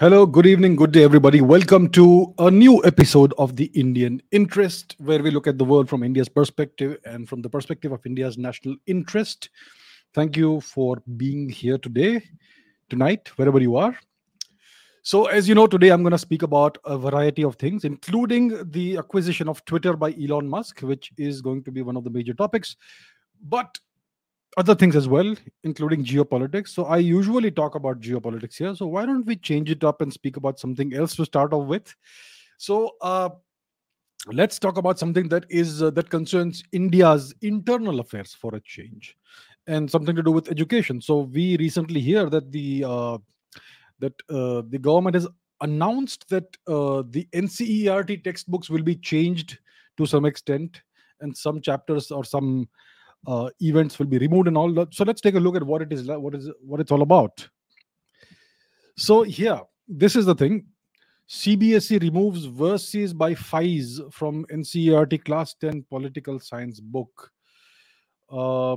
Hello, good evening, good day, everybody. Welcome to a new episode of The Indian Interest, where we look at the world from India's perspective and from the perspective of India's national interest. Thank you for being here today, tonight, wherever you are. So, as you know, today I'm going to speak about a variety of things, including the acquisition of Twitter by Elon Musk, which is going to be one of the major topics. But other things as well, including geopolitics. So I usually talk about geopolitics here. So why don't we change it up and speak about something else to start off with? So uh, let's talk about something that is uh, that concerns India's internal affairs for a change, and something to do with education. So we recently hear that the uh, that uh, the government has announced that uh, the NCERT textbooks will be changed to some extent, and some chapters or some uh, events will be removed and all that. So let's take a look at what it is, what is what it's all about. So here, this is the thing. CBSE removes verses by Faiz from NCERT Class 10 Political Science book. Uh,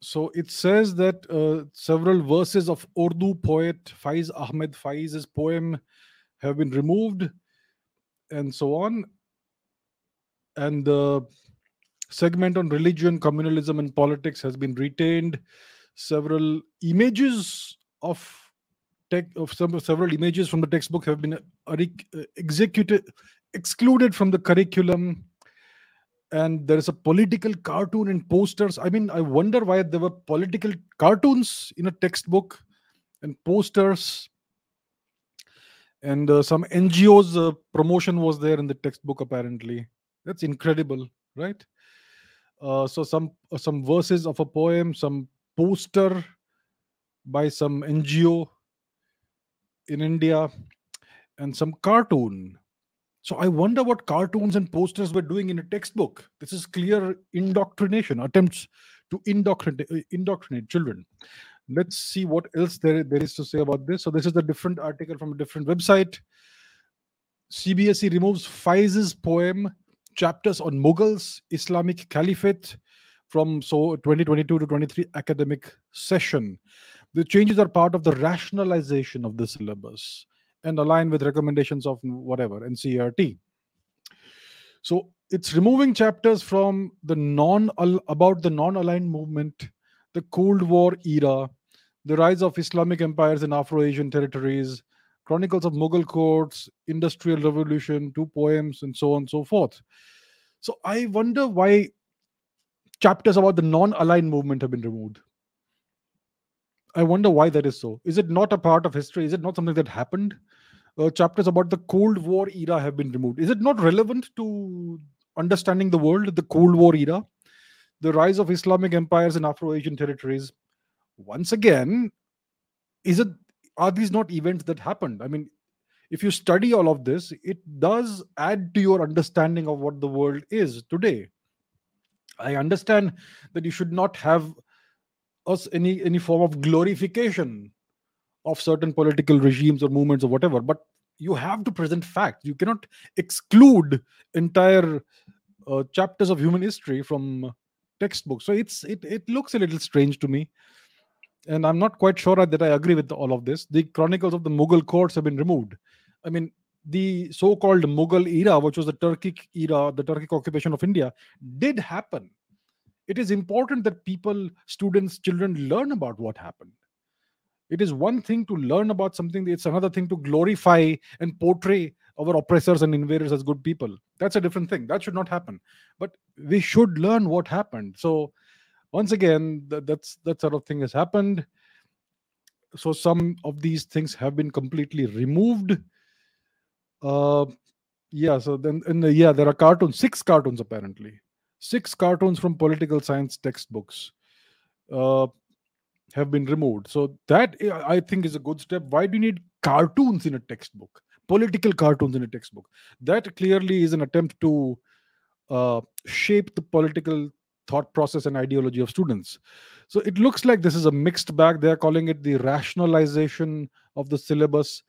so it says that uh, several verses of Urdu poet Faiz Ahmed Faiz's poem have been removed, and so on. And uh, segment on religion, communalism, and politics has been retained. Several images of tech of some several images from the textbook have been uh, executed excluded from the curriculum. And there is a political cartoon in posters. I mean i wonder why there were political cartoons in a textbook and posters. And uh, some ngos uh, promotion was there in the textbook apparently. That's incredible right uh, so some uh, some verses of a poem, some poster by some NGO in India, and some cartoon. So I wonder what cartoons and posters were doing in a textbook. This is clear indoctrination, attempts to indoctrinate, uh, indoctrinate children. Let's see what else there, there is to say about this. So this is a different article from a different website. CBSE removes Faiz's poem chapters on Mughals, Islamic Caliphate from so 2022 to 23 academic session. The changes are part of the rationalization of the syllabus and align with recommendations of whatever NCERT. So it's removing chapters from the non about the non-aligned movement, the Cold War era, the rise of Islamic empires in Afro-Asian territories, Chronicles of Mughal Courts, Industrial Revolution, two poems, and so on and so forth. So I wonder why chapters about the non-aligned movement have been removed. I wonder why that is so. Is it not a part of history? Is it not something that happened? Uh, chapters about the Cold War era have been removed. Is it not relevant to understanding the world, the Cold War era, the rise of Islamic empires in Afro-Asian territories? Once again, is it are these not events that happened? I mean, if you study all of this, it does add to your understanding of what the world is today. I understand that you should not have us any any form of glorification of certain political regimes or movements or whatever, but you have to present facts. You cannot exclude entire uh, chapters of human history from textbooks. So it's it it looks a little strange to me and I'm not quite sure that I agree with all of this. The chronicles of the Mughal courts have been removed. I mean, the so-called Mughal era, which was the Turkic era, the Turkic occupation of India, did happen. It is important that people, students, children learn about what happened. It is one thing to learn about something, it's another thing to glorify and portray our oppressors and invaders as good people. That's a different thing. That should not happen. But we should learn what happened. So once again that, that's that sort of thing has happened. So some of these things have been completely removed. Uh yeah so then in the, yeah there are cartoons six cartoons apparently. Six cartoons from political science textbooks uh have been removed. So that i think is a good step. Why do you need cartoons in a textbook? Political cartoons in a textbook. That clearly is an attempt to uh, shape the political thought process and ideology of students. So it looks like this is a mixed bag. They're calling it the rationalization of the syllabus.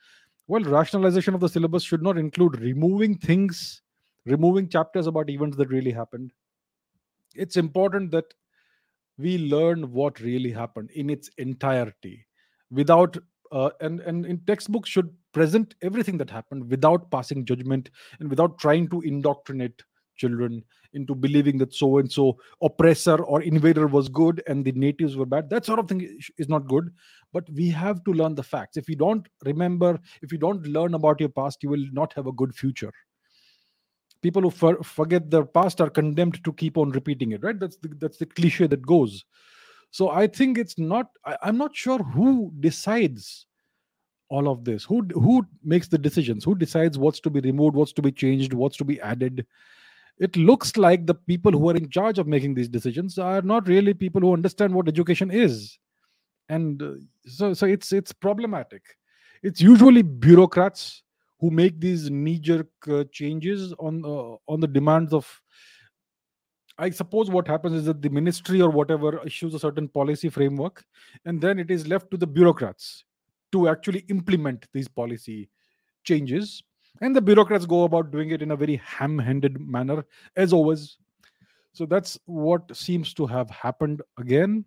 Well, rationalization of the syllabus should not include removing things, removing chapters about events that really happened. It's important that we learn what really happened in its entirety without uh, and and in textbooks should present everything that happened without passing judgment and without trying to indoctrinate children into believing that so and so oppressor or invader was good and the natives were bad. That sort of thing is not good. But we have to learn the facts. If you don't remember if you don't learn about your past you will not have a good future. People who for, forget their past are condemned to keep on repeating it right? That's the, that's the cliche that goes. So i think it's not I, i'm not sure who decides all of this. Who who makes the decisions? Who decides what's to be removed what's to be changed what's to be added it looks like the people who are in charge of making these decisions are not really people who understand what education is. And uh, so so it's it's problematic. It's usually bureaucrats who make these knee jerk uh, changes on uh, on the demands of i suppose what happens is that the ministry or whatever issues a certain policy framework and then it is left to the bureaucrats to actually implement these policy changes and the bureaucrats go about doing it in a very ham-handed manner as always. So that's what seems to have happened again.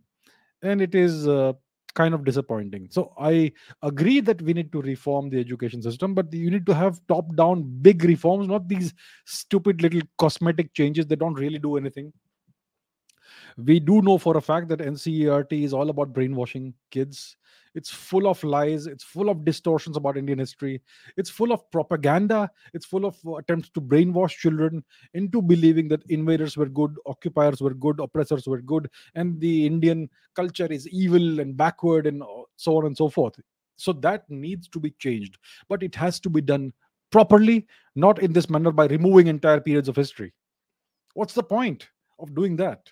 And it is uh, kind of disappointing. So i agree that we need to reform the education system but you need to have top down big reforms not these stupid little cosmetic changes. That don't really do anything. We do know for a fact that ncert is all about brainwashing kids it's full of lies. It's full of distortions about indian history. It's full of propaganda. It's full of uh, attempts to brainwash children into believing that invaders were good occupiers were good oppressors were good and the indian culture is evil and backward and uh, so on and so forth. So that needs to be changed. But it has to be done properly not in this manner by removing entire periods of history. What's the point of doing that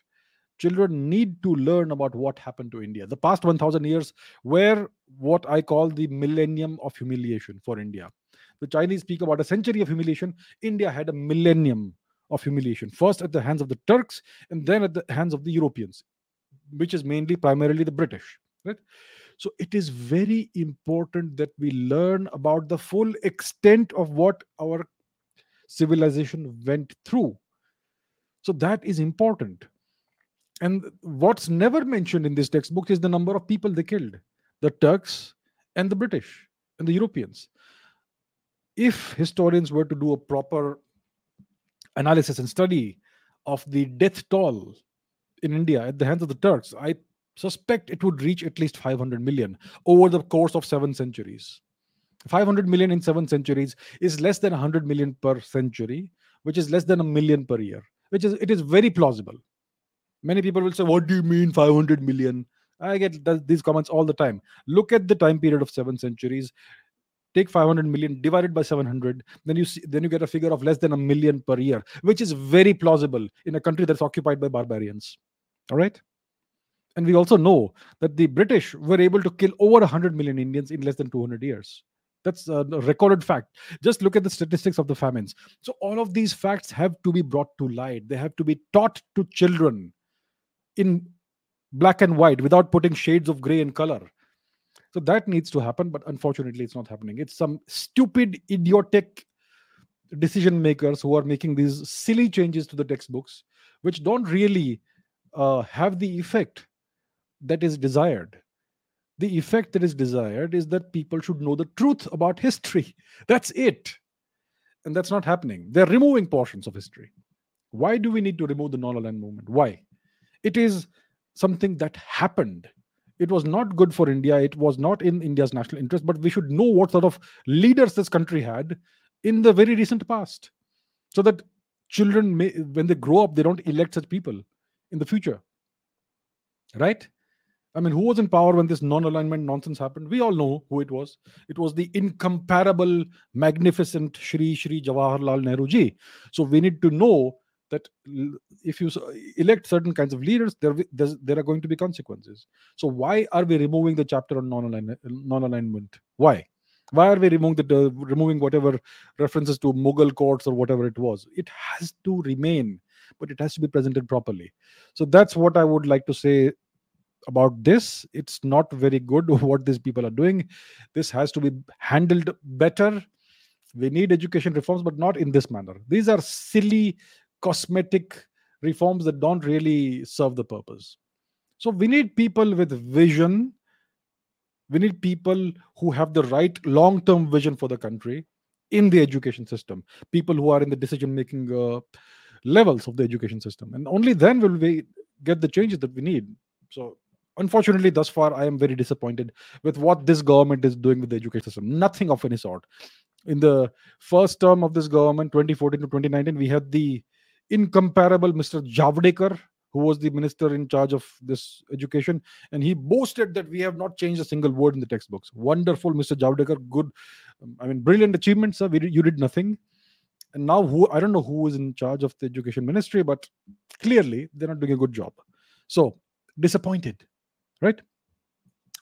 children need to learn about what happened to India. The past 1000 years were what I call the millennium of humiliation for India. The Chinese speak about a century of humiliation. India had a millennium of humiliation, first at the hands of the Turks and then at the hands of the Europeans, which is mainly primarily the British. Right? So it is very important that we learn about the full extent of what our civilization went through. So that is important and what's never mentioned in this textbook is the number of people they killed the Turks and the British and the Europeans. If historians were to do a proper analysis and study of the death toll in India at the hands of the Turks, I suspect it would reach at least 500 million over the course of seven centuries. 500 million in seven centuries is less than 100 million per century, which is less than a million per year, which is it is very plausible many people will say what do you mean 500 million? I get th- these comments all the time. Look at the time period of seven centuries. Take 500 million divided by 700 then you see, then you get a figure of less than a million per year which is very plausible in a country that's occupied by barbarians. All right? And we also know that the british were able to kill over 100 million indians in less than 200 years. That's a recorded fact. Just look at the statistics of the famines. So all of these facts have to be brought to light. They have to be taught to children in black and white without putting shades of gray in color. So that needs to happen but unfortunately it's not happening. It's some stupid idiotic decision makers who are making these silly changes to the textbooks which don't really uh, have the effect that is desired. The effect that is desired is that people should know the truth about history. That's it. And that's not happening. They're removing portions of history. Why do we need to remove the non-aligned movement? Why it is something that happened. It was not good for india. It was not in india's national interest but we should know what sort of leaders this country had in the very recent past so that children may when they grow up they don't elect such people in the future right? I mean who was in power when this non-alignment nonsense happened? We all know who it was. It was the incomparable magnificent shri shri jawaharlal nehru ji. So we need to know that if you elect certain kinds of leaders, there there are going to be consequences. So why are we removing the chapter on non-alignment? non-alignment? Why? Why are we removing the uh, removing whatever references to Mughal courts or whatever it was? It has to remain, but it has to be presented properly. So that's what I would like to say about this. It's not very good what these people are doing. This has to be handled better. We need education reforms, but not in this manner. These are silly cosmetic reforms that don't really serve the purpose. So we need people with vision, We need people who have the right long term vision for the country in the education system, people who are in the decision making uh, levels of the education system. And only then will we get the changes that we need. So, unfortunately, thus far, I am very disappointed with what this government is doing with the education system. Nothing of any sort. In the first term of this government, 2014 to 2019, we had the incomparable Mr. Javadekar, who was the minister in charge of this education, and he boasted that we have not changed a single word in the textbooks. Wonderful, Mr. Javadekar. Good, um, I mean, brilliant achievement, sir. We you did nothing. And now, who I don't know who is in charge of the education ministry, but clearly they're not doing a good job. So disappointed, right?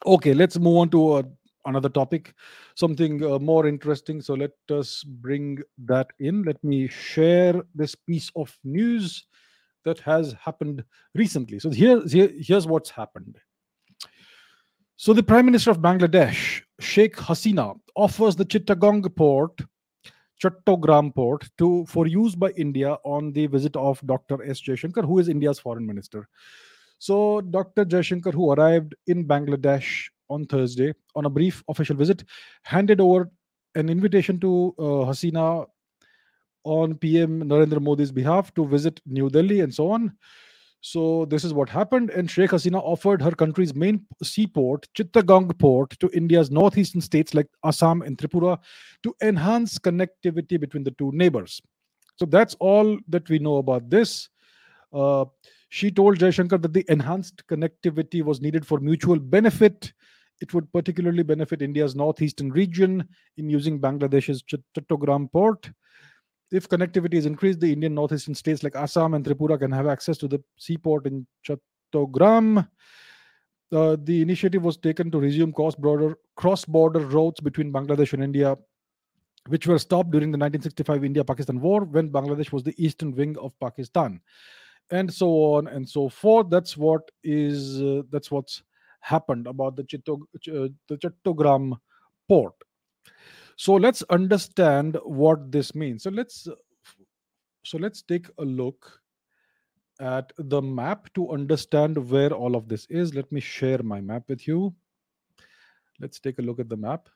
Okay, let's move on to uh, another topic, something uh, more interesting. So let us bring that in. Let me share this piece of news that has happened recently. So here, here here's what's happened. So the Prime Minister of Bangladesh, Sheikh Hasina, offers the Chittagong port, Chattogram port, to for use by India on the visit of Dr. S. Jaishankar, who is India's foreign minister. So Dr. Jaishankar, who arrived in Bangladesh on Thursday on a brief official visit, handed over an invitation to uh, Hasina on PM Narendra Modi's behalf to visit New Delhi and so on. So this is what happened, and Sheikh Hasina offered her country's main seaport, Chittagong port, to India's northeastern states like Assam and Tripura to enhance connectivity between the two neighbors. So that's all that we know about this. Uh, she told Jaishankar that the enhanced connectivity was needed for mutual benefit. It would particularly benefit India's northeastern region in using Bangladesh's Chittagong port. If connectivity is increased, the Indian northeastern states like Assam and Tripura can have access to the seaport in Chattogram. Uh, the initiative was taken to resume cross-border cross-border routes between Bangladesh and India, which were stopped during the 1965 India-Pakistan War when Bangladesh was the eastern wing of Pakistan, and so on and so forth. That's what is uh, that's what's happened about the Chittog- uh, the Chattogram port. So let's understand what this means. So let's so let's take a look at the map to understand where all of this is. Let me share my map with you. Let's take a look at the map.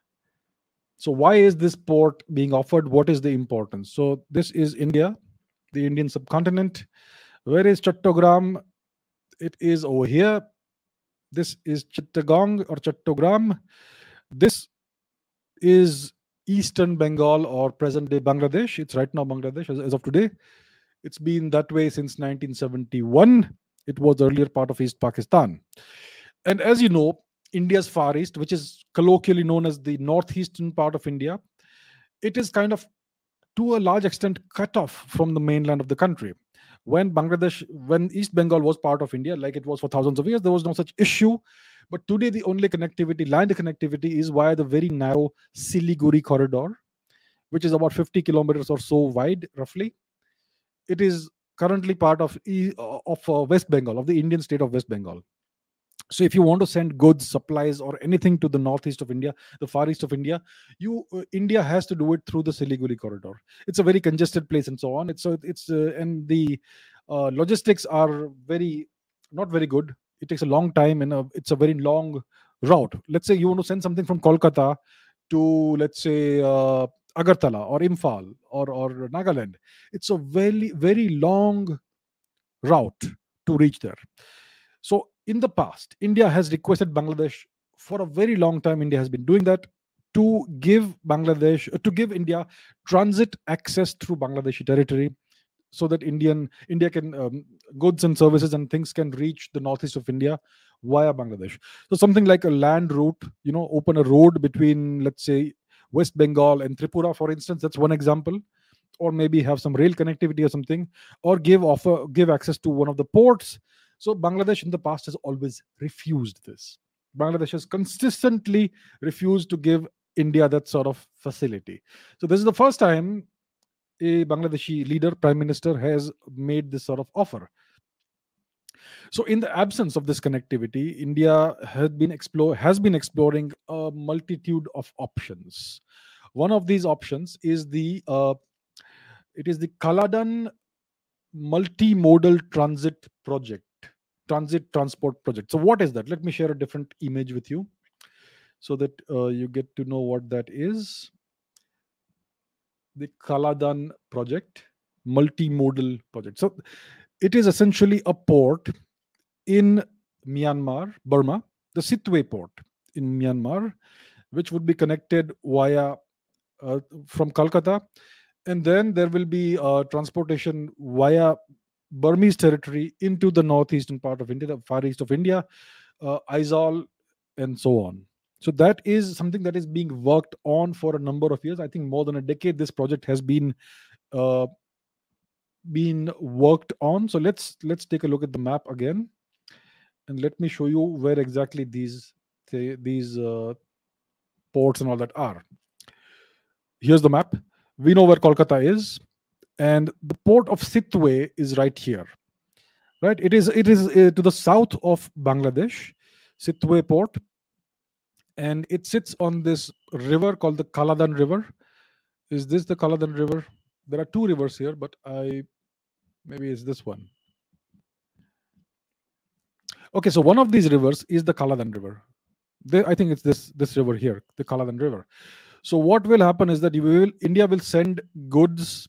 So why is this port being offered? What is the importance? So this is india the indian subcontinent. Where is chattogram it is over here this is chittagong or chattogram this is eastern Bengal or present day Bangladesh. It's right now Bangladesh as, as, of today. It's been that way since 1971. It was earlier part of East Pakistan. And as you know, India's Far East, which is colloquially known as the northeastern part of India, it is kind of to a large extent cut off from the mainland of the country. When Bangladesh, when East Bengal was part of India, like it was for thousands of years, there was no such issue but today, the only connectivity, land connectivity, is via the very narrow Siliguri corridor, which is about 50 kilometers or so wide, roughly. It is currently part of of uh, West Bengal, of the Indian state of West Bengal. So, if you want to send goods, supplies, or anything to the northeast of India, the far east of India, you uh, India has to do it through the Siliguri corridor. It's a very congested place and so on. It's so it's uh, and the uh, logistics are very not very good it takes a long time and a, it's a very long route let's say you want to send something from kolkata to let's say uh, agartala or imphal or or nagaland it's a very very long route to reach there so in the past india has requested bangladesh for a very long time india has been doing that to give bangladesh to give india transit access through bangladeshi territory so that Indian India can um, goods and services and things can reach the northeast of India via Bangladesh. So something like a land route, you know, open a road between let's say West Bengal and Tripura, for instance. That's one example. Or maybe have some rail connectivity or something, or give offer give access to one of the ports. So Bangladesh in the past has always refused this. Bangladesh has consistently refused to give India that sort of facility. So this is the first time a Bangladeshi leader, prime minister, has made this sort of offer. So, in the absence of this connectivity, India has been explore has been exploring a multitude of options. One of these options is the uh, it is the Kaladan multimodal transit project, transit transport project. So, what is that? Let me share a different image with you. so that uh, you get to know what that is. The Kaladan project, multimodal project. So it is essentially a port in Myanmar, Burma, the Sittwe port in Myanmar, which would be connected via uh, from Calcutta, and then there will be uh, transportation via Burmese territory into the northeastern part of India, the far east of India, uh, Aizawl, and so on. So that is something that is being worked on for a number of years. I think more than a decade. This project has been uh, been worked on. So let's let's take a look at the map again, and let me show you where exactly these these uh, ports and all that are. Here's the map. We know where Kolkata is, and the port of Sittwe is right here. Right, it is it is uh, to the south of Bangladesh, Sittwe port, and it sits on this river called the Kaladan River. Is this the Kaladan River? There are two rivers here, but I maybe it's this one. Okay, so one of these rivers is the Kaladan River. I think it's this this river here, the Kaladan River. So what will happen is that will, India will send goods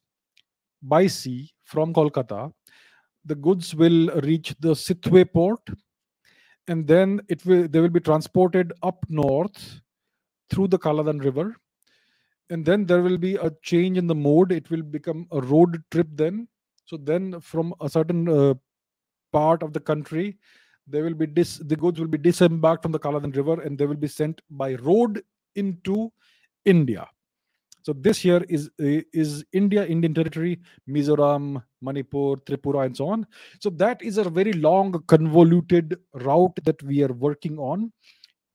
by sea from Kolkata. The goods will reach the Sittwe port, and then it will they will be transported up north through the Kaladan River, and then there will be a change in the mode. It will become a road trip then. So then, from a certain uh, part of the country, they will be dis- the goods will be disembarked from the Kaladan River and they will be sent by road into India. So this here is is India, Indian territory, Mizoram, Manipur, Tripura, and so on. So that is a very long, convoluted route that we are working on.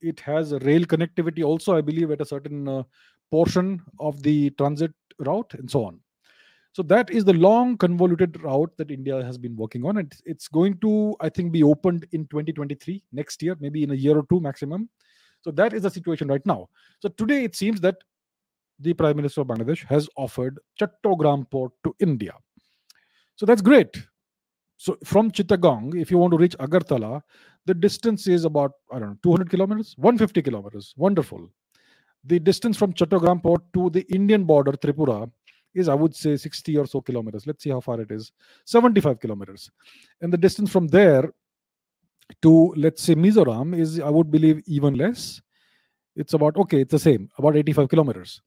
It has rail connectivity also, I believe, at a certain uh, portion of the transit route, and so on. So that is the long, convoluted route that India has been working on. And it's going to, I think, be opened in 2023, next year, maybe in a year or two maximum. So that is the situation right now. So today it seems that the Prime Minister of Bangladesh has offered Chattogram port to India. So that's great. So from Chittagong, if you want to reach Agartala, the distance is about, I don't know, 200 kilometers, 150 kilometers. Wonderful. The distance from Chattogram port to the Indian border, Tripura, is I would say 60 or so kilometers. Let's see how far it is. 75 kilometers. And the distance from there to let's say Mizoram is I would believe even less. It's about okay, it's the same, about 85 kilometers.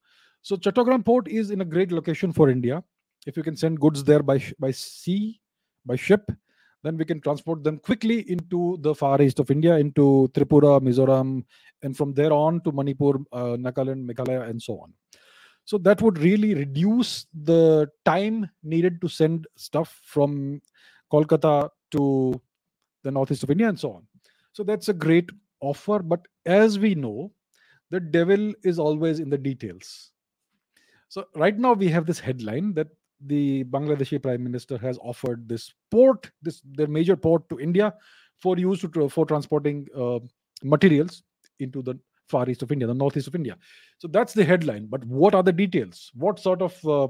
So Chattogram port is in a great location for India. If you can send goods there by by sea, by ship, then we can transport them quickly into the far east of India, into Tripura, Mizoram, and from there on to Manipur, uh, Nagaland, Meghalaya, and so on. So that would really reduce the time needed to send stuff from Kolkata to the northeast of India and so on. So that's a great offer. But as we know, the devil is always in the details. So right now we have this headline that the Bangladeshi Prime Minister has offered this port, this the major port to India for use to, for transporting uh, materials into the far east of India, the northeast of India. So that's the headline. But what are the details? What sort of uh,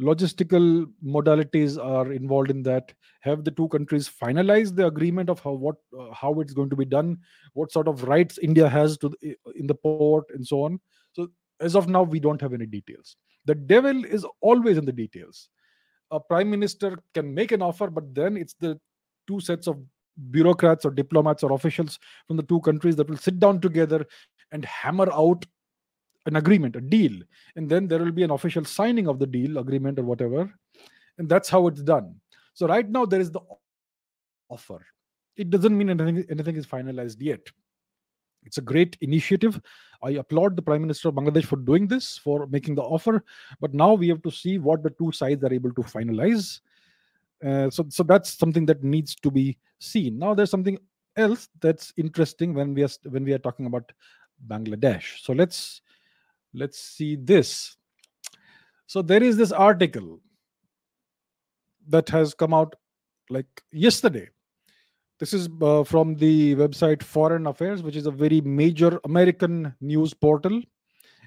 logistical modalities are involved in that? Have the two countries finalized the agreement of how what uh, how it's going to be done? What sort of rights India has to in the port and so on? As of now, we don't have any details. The devil is always in the details. A prime minister can make an offer, but then it's the two sets of bureaucrats or diplomats or officials from the two countries that will sit down together and hammer out an agreement, a deal. And then there will be an official signing of the deal, agreement, or whatever. And that's how it's done. So right now there is the offer. It doesn't mean anything, anything is finalized yet. It's a great initiative. I applaud the Prime Minister of Bangladesh for doing this, for making the offer. But now we have to see what the two sides are able to finalize. Uh, so, so that's something that needs to be seen. Now, there's something else that's interesting when we are when we are talking about Bangladesh. So let's let's see this. So there is this article that has come out like yesterday. This is uh, from the website Foreign Affairs, which is a very major American news portal.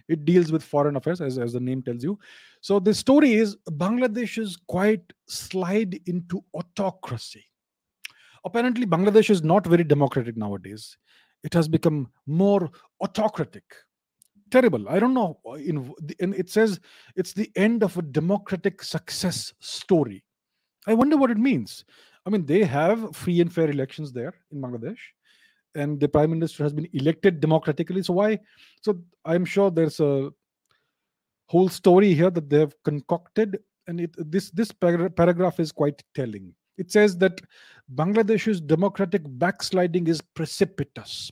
It deals with foreign affairs as, as the name tells you. So the story is bangladesh is quite slide into autocracy. Apparently bangladesh is not very democratic nowadays. It has become more autocratic. Terrible. I don't know uh, in, in it says it's the end of a democratic success story. I wonder what it means i mean they have free and fair elections there in bangladesh and the prime minister has been elected democratically so why so i'm sure there's a whole story here that they have concocted and it, this this paragraph is quite telling it says that Bangladesh's democratic backsliding is precipitous.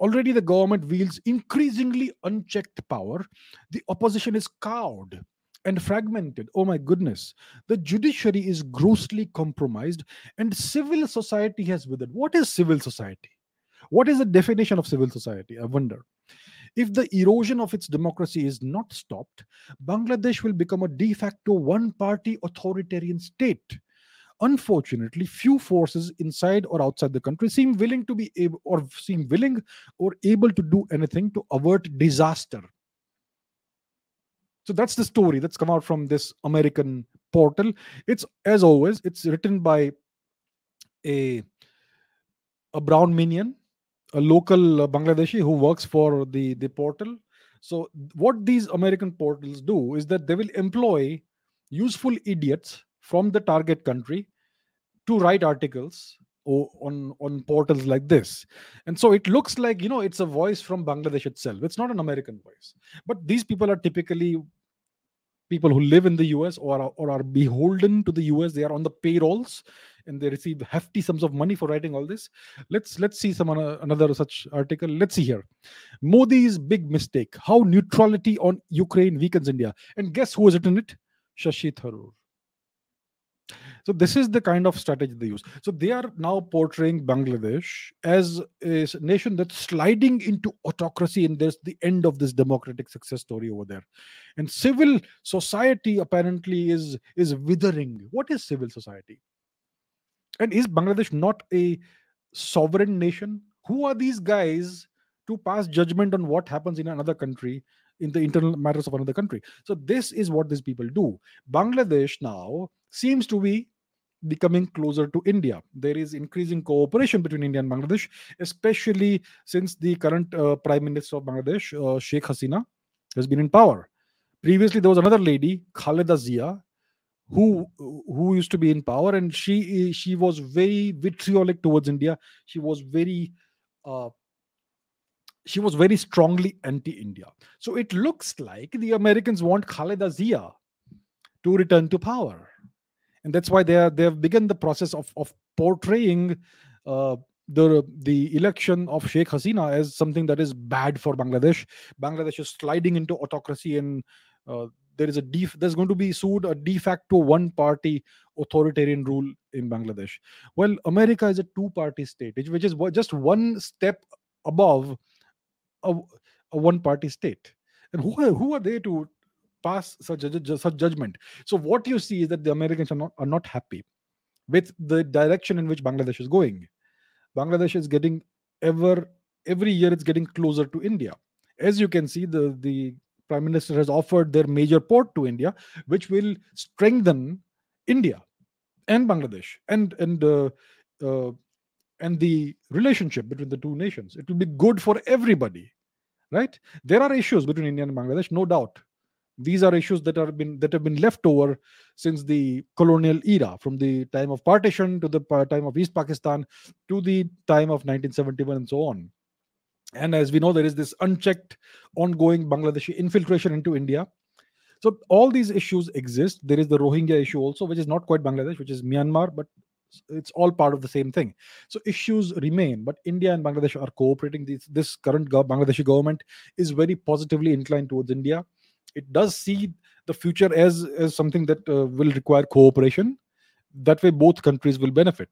Already the government wields increasingly unchecked power. The opposition is cowed and fragmented. Oh my goodness. The judiciary is grossly compromised and civil society has withered. What is civil society? What is the definition of civil society? I wonder. If the erosion of its democracy is not stopped, Bangladesh will become a de facto one party authoritarian state unfortunately few forces inside or outside the country seem willing to be able or seem willing or able to do anything to avert disaster so that's the story that's come out from this american portal. It's as always it's written by a a brown minion a local uh, bangladeshi who works for the the portal. So what these american portals do is that they will employ useful idiots from the target country to write articles on on portals like this. And so it looks like you know it's a voice from bangladesh itself. It's not an american voice. But these people are typically people who live in the us or are, or are beholden to the us they are on the payrolls and they receive hefty sums of money for writing all this. Let's let's see some uh, another such article. Let's see here. Modi's big mistake. How neutrality on ukraine weakens india. And guess who has written it? Shashi tharoor so this is the kind of strategy they use. So they are now portraying Bangladesh as a nation that's sliding into autocracy, and there's the end of this democratic success story over there. And civil society apparently is is withering. What is civil society? And is Bangladesh not a sovereign nation? Who are these guys to pass judgment on what happens in another country in the internal matters of another country. So this is what these people do. Bangladesh now seems to be becoming closer to India. There is increasing cooperation between India and Bangladesh, especially since the current uh, Prime Minister of Bangladesh, uh, Sheikh Hasina, has been in power. Previously, there was another lady, Khaleda Zia, who who used to be in power, and she she was very vitriolic towards India. She was very uh, she was very strongly anti-India. So it looks like the Americans want Khaleda Zia to return to power and that's why they are they have begun the process of of portraying uh, the the election of Sheikh Hasina as something that is bad for Bangladesh. Bangladesh is sliding into autocracy, and uh, there is a def- there's going to be sued a de facto one party authoritarian rule in Bangladesh. Well, America is a two party state, which is just one step above a, a one party state. And who are, who are they to pass such a, such judgment. So what you see is that the Americans are not are not happy with the direction in which Bangladesh is going. Bangladesh is getting ever every year it's getting closer to India. As you can see, the the prime minister has offered their major port to India, which will strengthen India and Bangladesh and and uh, uh, and the relationship between the two nations. It will be good for everybody, right? There are issues between India and Bangladesh, no doubt these are issues that are been that have been left over since the colonial era from the time of partition to the time of east pakistan to the time of 1971 and so on. And as we know there is this unchecked ongoing bangladeshi infiltration into india. So all these issues exist. There is the rohingya issue also which is not quite bangladesh which is myanmar but it's all part of the same thing. So issues remain but india and bangladesh are cooperating. This, this current bangladeshi government is very positively inclined towards india it does see the future as as something that uh, will require cooperation. That way both countries will benefit.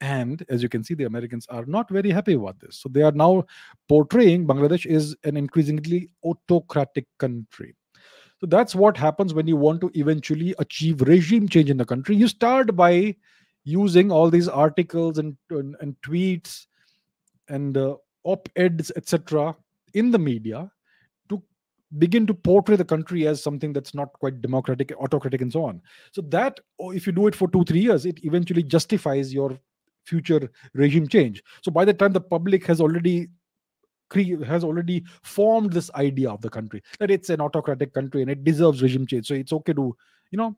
And as you can see the americans are not very happy about this. So they are now portraying bangladesh is an increasingly autocratic country. So that's what happens when you want to eventually achieve regime change in the country. You start by using all these articles and and, and tweets and uh, op-eds etc in the media begin to portray the country as something that's not quite democratic, autocratic, and so on. So that, oh, if you do it for two, three years, it eventually justifies your future regime change. So by the time the public has already has already formed this idea of the country that it's an autocratic country and it deserves regime change. So it's okay to, you know,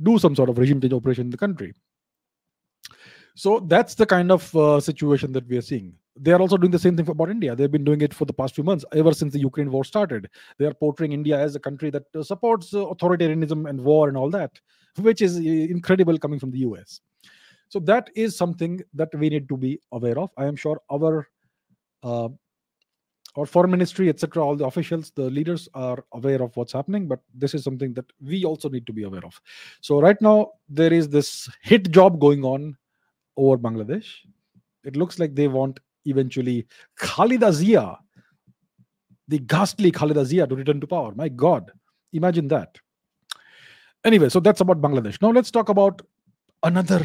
do some sort of regime change operation in the country. So that's the kind of uh, situation that we are seeing. They are also doing the same thing about India. They've been doing it for the past few months, ever since the Ukraine war started. They are portraying India as a country that uh, supports uh, authoritarianism and war and all that, which is uh, incredible coming from the US. So that is something that we need to be aware of. I am sure our uh, our foreign ministry, etc., all the officials, the leaders are aware of what's happening, but this is something that we also need to be aware of. So right now there is this hit job going on over Bangladesh. It looks like they want eventually Khaleda Zia, the ghastly Khaleda Zia, to return to power. My God, imagine that. Anyway, so that's about Bangladesh. Now let's talk about another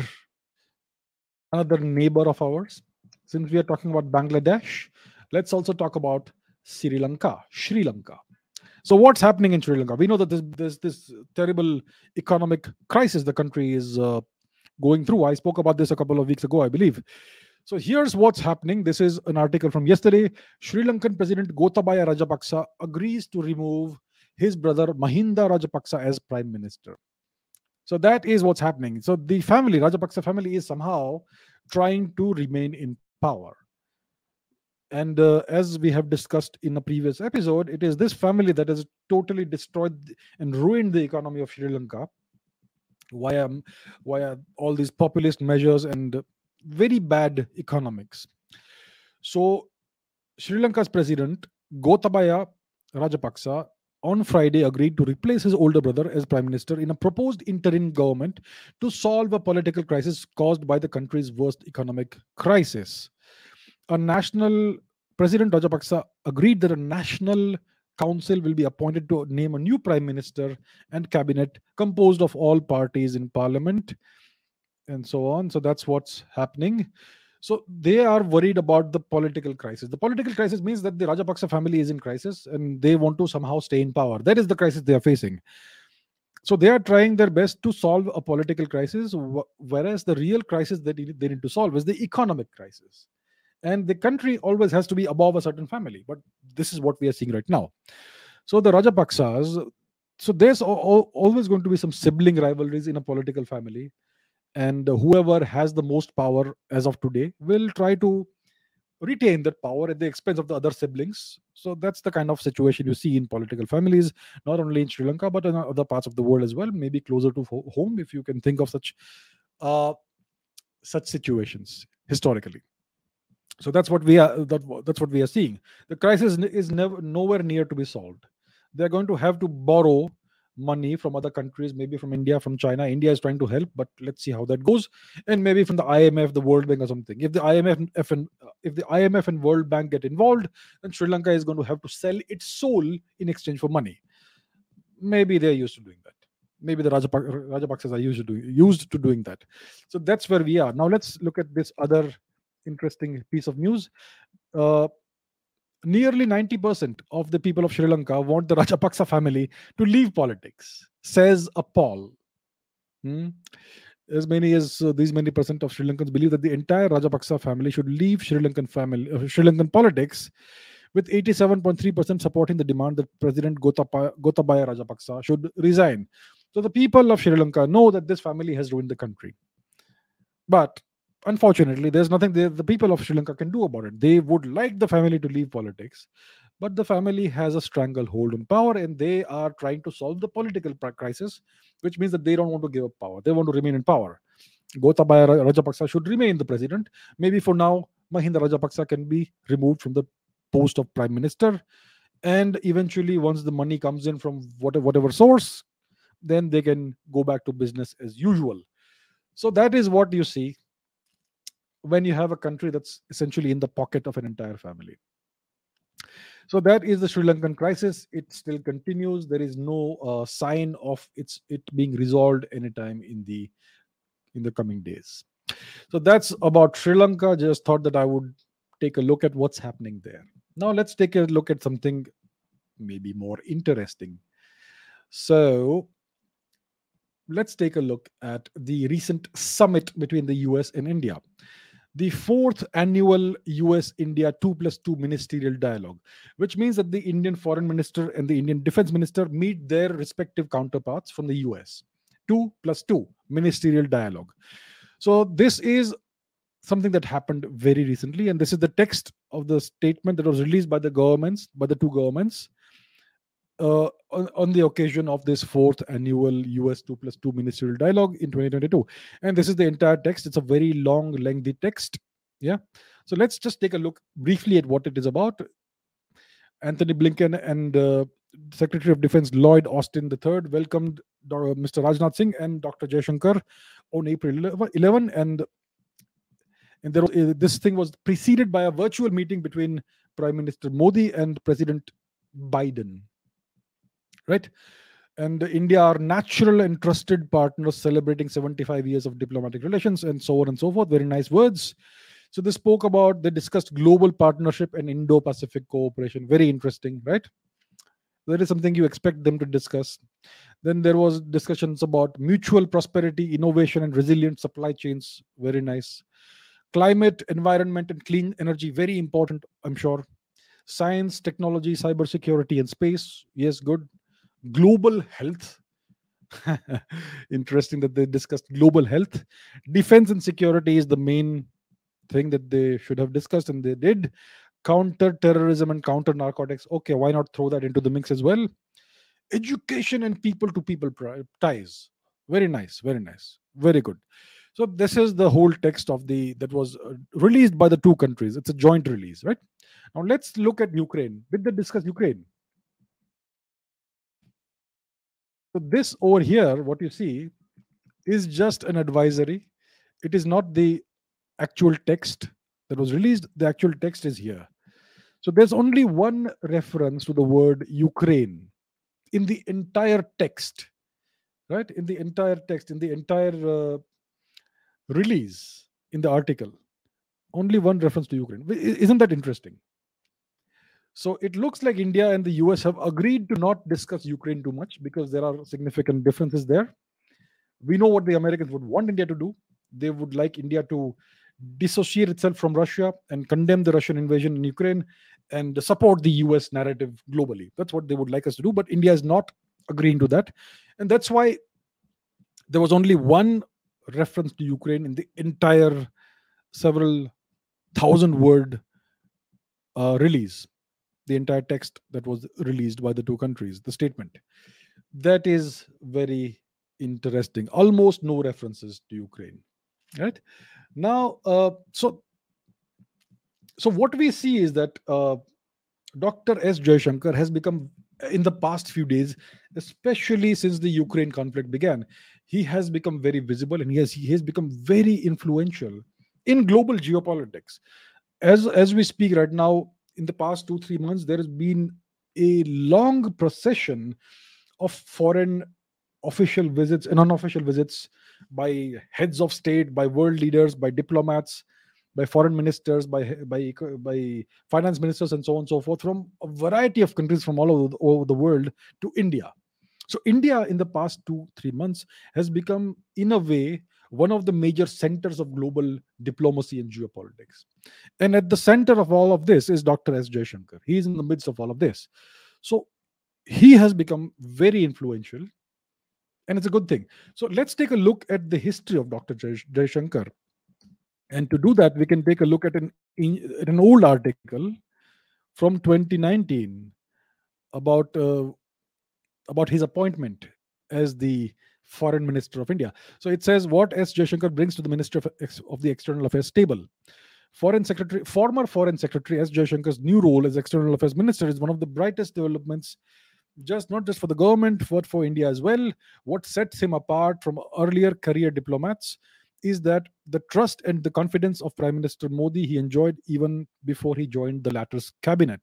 another neighbor of ours. Since we are talking about Bangladesh, let's also talk about Sri Lanka. Sri Lanka. So what's happening in Sri Lanka? We know that there's, there's this terrible economic crisis the country is uh, going through. I spoke about this a couple of weeks ago, I believe. So here's what's happening. This is an article from yesterday. Sri Lankan President Gotabaya Rajapaksa agrees to remove his brother Mahinda Rajapaksa as prime minister. So that is what's happening. So the family, Rajapaksa family, is somehow trying to remain in power. And uh, as we have discussed in a previous episode, it is this family that has totally destroyed and ruined the economy of Sri Lanka via via all these populist measures and very bad economics. So Sri Lanka's president Gotabaya Rajapaksa on Friday agreed to replace his older brother as prime minister in a proposed interim government to solve a political crisis caused by the country's worst economic crisis. A national President Rajapaksa agreed that a national council will be appointed to name a new prime minister and cabinet composed of all parties in parliament and so on. So that's what's happening. So they are worried about the political crisis. The political crisis means that the rajapaksa family is in crisis and they want to somehow stay in power. That is the crisis they are facing. So they are trying their best to solve a political crisis whereas the real crisis that they need to solve is the economic crisis. And the country always has to be above a certain family but this is what we are seeing right now. So the rajapaksas so there's always going to be some sibling rivalries in a political family and whoever has the most power as of today will try to retain that power at the expense of the other siblings. So that's the kind of situation you see in political families not only in sri lanka but in other parts of the world as well maybe closer to home if you can think of such uh, such situations historically. So that's what we are that, that's what we are seeing. The crisis is never nowhere near to be solved. They're going to have to borrow money from other countries maybe from india from china india is trying to help but let's see how that goes and maybe from the imf the world bank or something if the imf and if the imf and world bank get involved then sri lanka is going to have to sell its soul in exchange for money maybe they're used to doing that maybe the Rajapaksas are used to doing used to doing that. So that's where we are now. Let's look at this other interesting piece of news. Uh, nearly 90% of the people of Sri Lanka want the Rajapaksa family to leave politics, says a poll. Hmm? As many as uh, these many percent of Sri Lankans believe that the entire Rajapaksa family should leave Sri Lankan family, uh, Sri Lankan politics, with 87.3% supporting the demand that President Gotabaya, Gotabaya Rajapaksa should resign. So the people of Sri Lanka know that this family has ruined the country. But unfortunately, there's nothing the, the people of Sri Lanka can do about it. They would like the family to leave politics, but the family has a stranglehold on power and they are trying to solve the political crisis, which means that they don't want to give up power. They want to remain in power. Gotabaya Rajapaksa should remain the president. Maybe for now, Mahinda Rajapaksa can be removed from the post of prime minister. And eventually, once the money comes in from whatever, whatever source, then they can go back to business as usual. So that is what you see when you have a country that's essentially in the pocket of an entire family. So that is the Sri Lankan crisis. It still continues. There is no uh, sign of its it being resolved anytime in the in the coming days. So that's about Sri Lanka. Just thought that I would take a look at what's happening there. Now let's take a look at something maybe more interesting. So let's take a look at the recent summit between the US and India. The fourth annual US India 2 plus 2 ministerial dialogue, which means that the Indian foreign minister and the Indian defense minister meet their respective counterparts from the US. 2 plus 2 ministerial dialogue. So, this is something that happened very recently, and this is the text of the statement that was released by the governments, by the two governments uh, on, on, the occasion of this fourth annual US 2 plus 2 ministerial dialogue in 2022. And this is the entire text. It's a very long, lengthy text. Yeah. So let's just take a look briefly at what it is about. Antony Blinken and uh, Secretary of Defense Lloyd Austin III welcomed Mr. Rajnath Singh and Dr. Jaishankar on April 11. And and there uh, this thing was preceded by a virtual meeting between Prime Minister Modi and President Biden right? And India are natural and trusted partners celebrating 75 years of diplomatic relations and so on and so forth. Very nice words. So they spoke about, they discussed global partnership and Indo Pacific cooperation. Very interesting, right? That is something you expect them to discuss. Then there was discussions about mutual prosperity, innovation, and resilient supply chains. Very nice. Climate, environment, and clean energy. Very important, I'm sure. Science, technology, cybersecurity, and space. Yes, good global health. Interesting that they discussed global health. Defense and security is the main thing that they should have discussed, and they did. Counter terrorism and counter narcotics. Okay, why not throw that into the mix as well? Education and people to people ties. Very nice, very nice, very good. So this is the whole text of the that was uh, released by the two countries. It's a joint release, right? Now let's look at Ukraine. Did they discuss Ukraine? So this over here, what you see, is just an advisory. It is not the actual text that was released. The actual text is here. So there's only one reference to the word Ukraine in the entire text, right? In the entire text, in the entire uh, release, in the article. Only one reference to Ukraine. Isn't that interesting? So it looks like India and the US have agreed to not discuss Ukraine too much because there are significant differences there. We know what the Americans would want India to do. They would like India to dissociate itself from Russia and condemn the Russian invasion in Ukraine and support the US narrative globally. That's what they would like us to do. But India is not agreeing to that. And that's why there was only one reference to Ukraine in the entire several thousand word uh, release the entire text that was released by the two countries, the statement. That is very interesting. Almost no references to Ukraine. Right now, uh, so so what we see is that uh, Dr. S. Jaishankar has become in the past few days, especially since the Ukraine conflict began, he has become very visible and he has he has become very influential in global geopolitics. As as we speak right now, in the past two, three months, there has been a long procession of foreign official visits and unofficial visits by heads of state, by world leaders, by diplomats, by foreign ministers, by by by finance ministers, and so on and so forth, from a variety of countries from all over the, over the world to India. So India, in the past two three months, has become, in a way, one of the major centers of global diplomacy and geopolitics. And at the center of all of this is Dr. S. Jaishankar. He is in the midst of all of this. So he has become very influential, and it's a good thing. So let's take a look at the history of Dr. Jaishankar. And to do that, we can take a look at an, at an old article from 2019 about uh, about his appointment as the foreign minister of India. So it says what S. Jaishankar brings to the Ministry of, of the External Affairs table. Foreign Secretary, former Foreign Secretary S. Jaishankar's new role as External Affairs Minister is one of the brightest developments, just not just for the government, but for India as well. What sets him apart from earlier career diplomats is that the trust and the confidence of Prime Minister Modi he enjoyed even before he joined the latter's cabinet.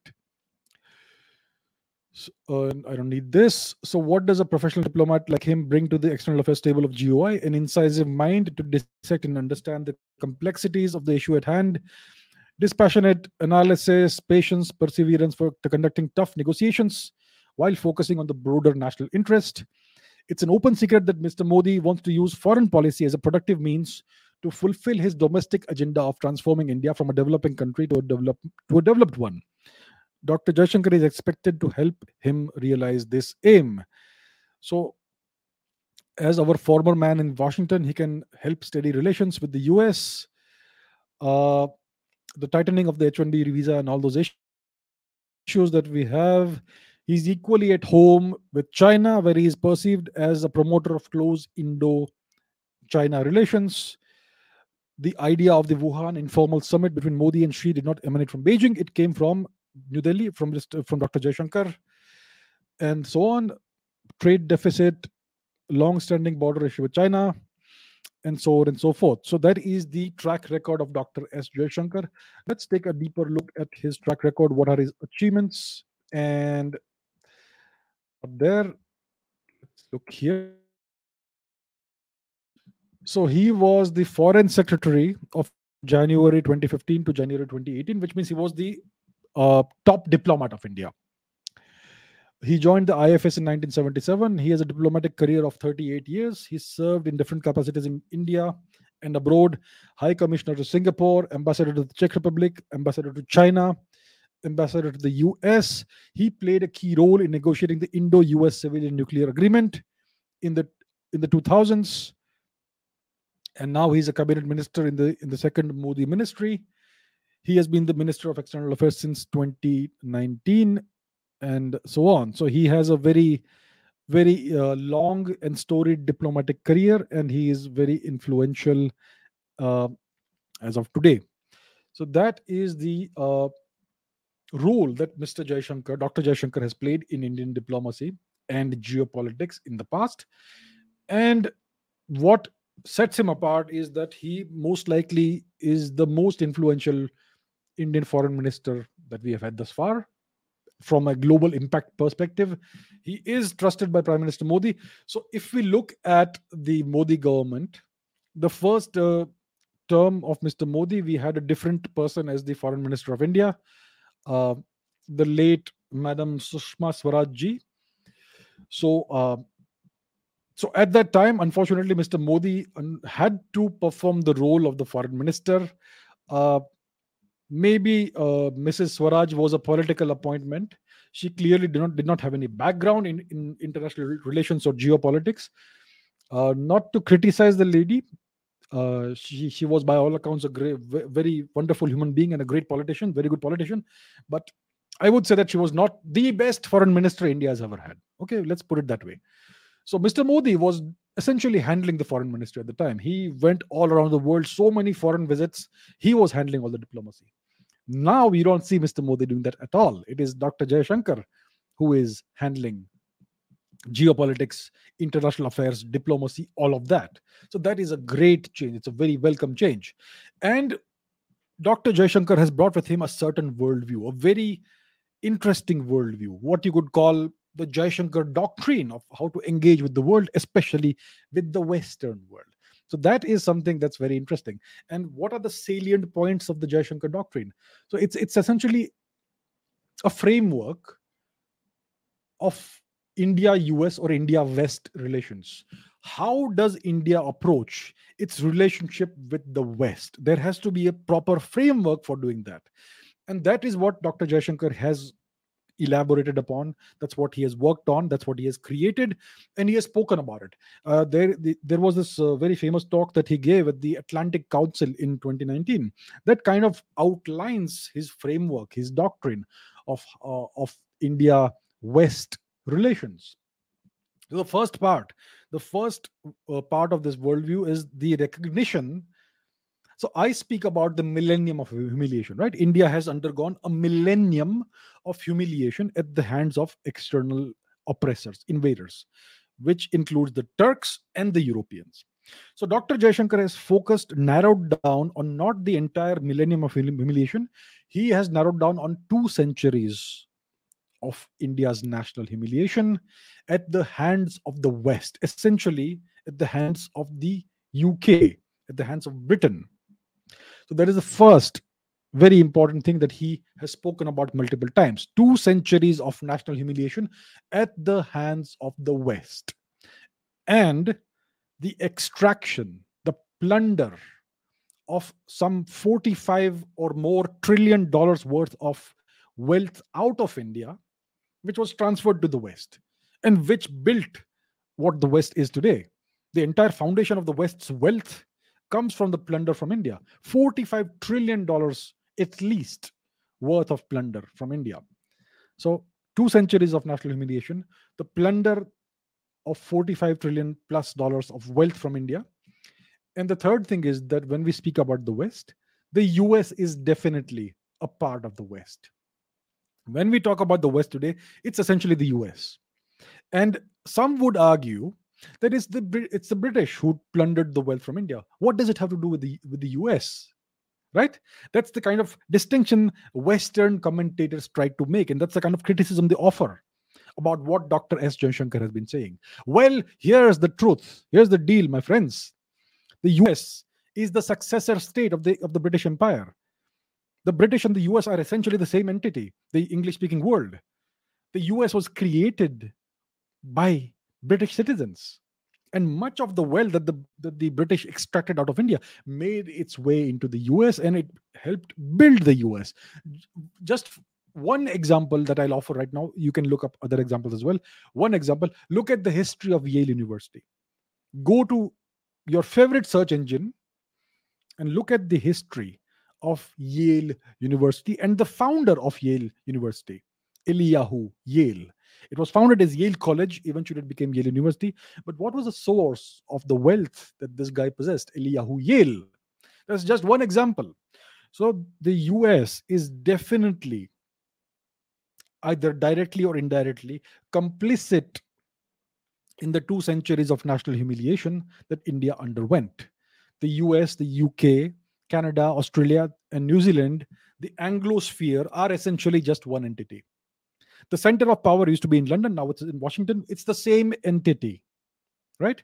Uh, I don't need this. So, what does a professional diplomat like him bring to the external affairs table of GOI? An incisive mind to dissect and understand the complexities of the issue at hand, dispassionate analysis, patience, perseverance for conducting tough negotiations while focusing on the broader national interest, It's an open secret that Mr. Modi wants to use foreign policy as a productive means to fulfill his domestic agenda of transforming India from a developing country to a, develop, to a developed one. Dr. Jaishankar is expected to help him realize this aim. So, as our former man in Washington, he can help steady relations with the US, uh, the tightening of the H 1B visa, and all those issues that we have. He's equally at home with China, where he is perceived as a promoter of close Indo China relations. The idea of the Wuhan informal summit between Modi and Xi did not emanate from Beijing. It came from New Delhi, from, from Dr. Jaishankar, and so on. Trade deficit, long standing border issue with China, and so on and so forth. So that is the track record of Dr. S. Jaishankar. Let's take a deeper look at his track record. What are his achievements? And there, let's look here. So he was the foreign secretary of January 2015 to January 2018, which means he was the top diplomat of India. He joined the IFS in 1977. He has a diplomatic career of 38 years. He served in different capacities in India and abroad High Commissioner to Singapore, Ambassador to the Czech Republic, Ambassador to China, Ambassador to the US. He played a key role in negotiating the Indo US civilian nuclear agreement in the in the 2000s. And now he's a cabinet minister in the in the second Modi ministry. He has been the Minister of External Affairs since 2019 and so on. So he has a very, very uh, long and storied diplomatic career, and he is very influential uh, as of today. So that is the uh, role that Mr. Jaishankar, Dr. Jaishankar, has played in Indian diplomacy and geopolitics in the past. And what sets him apart is that he most likely is the most influential Indian foreign minister that we have had thus far from a global impact perspective. He is trusted by Prime Minister Modi. So, if we look at the Modi government, the first uh, term of Mr. Modi, we had a different person as the Foreign Minister of India, uh, the late Madam Sushma Swaraj So, uh, so at that time, unfortunately, Mr. Modi had to perform the role of the foreign minister. Maybe uh, Mrs. Swaraj was a political appointment. She clearly did not did not have any background in, in international relations or geopolitics. Uh, not to criticize the lady, uh, she she was by all accounts a great, very wonderful human being and a great politician, very good politician. But I would say that she was not the best foreign minister India has ever had. Okay, let's put it that way. So Mr. Modi was essentially handling the foreign ministry at the time. He went all around the world, so many foreign visits. He was handling all the diplomacy. Now we don't see Mr. Modi doing that at all. It is Dr. Jaishankar who is handling geopolitics, international affairs, diplomacy, all of that. So that is a great change. It's a very welcome change. And Dr. Jaishankar has brought with him a certain worldview, a very interesting worldview, what you could call the Jaishankar doctrine of how to engage with the world, especially with the Western world. So that is something that's very interesting. And what are the salient points of the Jaishankar doctrine? So it's it's essentially a framework of India US or India West relations. How does India approach its relationship with the West? There has to be a proper framework for doing that. And that is what Dr. Jaishankar has elaborated upon. That's what he has worked on. That's what he has created. And he has spoken about it. Uh, there the, there was this uh, very famous talk that he gave at the atlantic council in 2019 that kind of outlines his framework his doctrine of uh, of india west relations. So the first part the first uh, part of this worldview is the recognition so I speak about the millennium of humiliation, right? India has undergone a millennium of humiliation at the hands of external oppressors, invaders, which includes the Turks and the Europeans. So Dr. Jaishankar has focused, narrowed down on not the entire millennium of humiliation. He has narrowed down on two centuries of India's national humiliation at the hands of the West, essentially at the hands of the UK, at the hands of Britain. So that is the first very important thing that he has spoken about multiple times. Two centuries of national humiliation at the hands of the West. and the extraction, the plunder of some 45 or more trillion dollars worth of wealth out of India, which was transferred to the West and which built what the West is today. The entire foundation of the West's wealth comes from the plunder from India. $45 trillion at least worth of plunder from India. So, two centuries of national humiliation, the plunder of 45 trillion plus dollars of wealth from India. And the third thing is that when we speak about the West, the US is definitely a part of the West. When we talk about the West today, it's essentially the US. And some would argue that it's the it's the British who plundered the wealth from India. What does it have to do with the with the US? Right? That's the kind of distinction Western commentators try to make, and that's the kind of criticism they offer about what Dr. S. Jaishankar has been saying. Well, here's the truth. Here's the deal, my friends. The US is the successor state of the of the British Empire. The British and the US are essentially the same entity, the English speaking world. The US was created by British citizens. And much of the wealth that the, that the British extracted out of India made its way into the US and it helped build the US. Just one example that I'll offer right now, you can look up other examples as well. One example look at the history of Yale University. Go to your favorite search engine and look at the history of Yale University and the founder of Yale University, Eliyahu Yale. It was founded as Yale College. Eventually, it became Yale University. But what was the source of the wealth that this guy possessed? Eliyahu Yale. That's just one example. So the US is definitely either directly or indirectly complicit in the two centuries of national humiliation that India underwent. The US, the UK, Canada, Australia, and New Zealand, the Anglosphere are essentially just one entity. The center of power used to be in London, now it's in Washington. It's the same entity, right?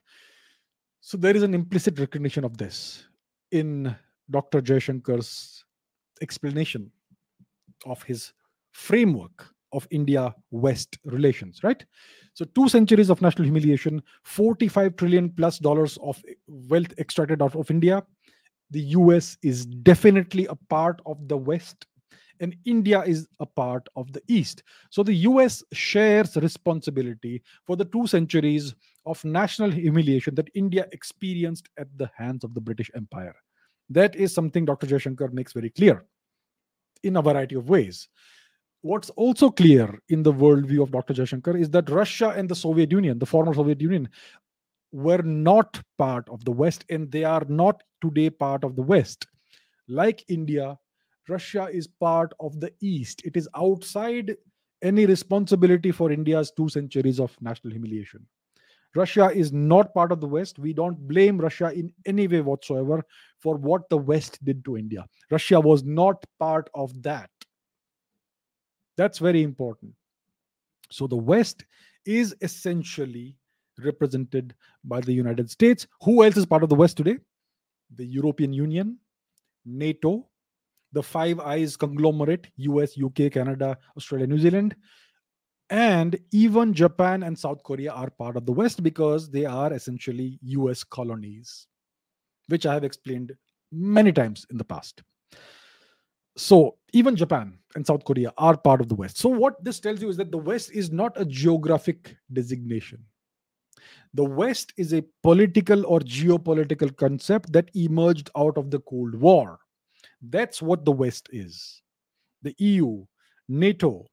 So there is an implicit recognition of this in Dr. Jaishankar's explanation of his framework of India West relations, right? So, two centuries of national humiliation, 45 trillion plus dollars of wealth extracted out of India. The US is definitely a part of the West and India is a part of the East. So the US shares responsibility for the two centuries of national humiliation that India experienced at the hands of the British Empire. That is something Dr. Jaishankar makes very clear in a variety of ways. What's also clear in the worldview of Dr. Jaishankar is that Russia and the Soviet Union, the former Soviet Union, were not part of the West and they are not today part of the West. Like India, Russia is part of the East. It is outside any responsibility for India's two centuries of national humiliation. Russia is not part of the West. We don't blame Russia in any way whatsoever for what the West did to India. Russia was not part of that. That's very important. So the West is essentially represented by the United States. Who else is part of the West today? The European Union, NATO, the Five Eyes conglomerate US, UK, Canada, Australia, New Zealand. And even Japan and South Korea are part of the West because they are essentially US colonies, which I have explained many times in the past. So, even Japan and South Korea are part of the West. So, what this tells you is that the West is not a geographic designation. The West is a political or geopolitical concept that emerged out of the Cold War. That's what the West is. The EU, NATO,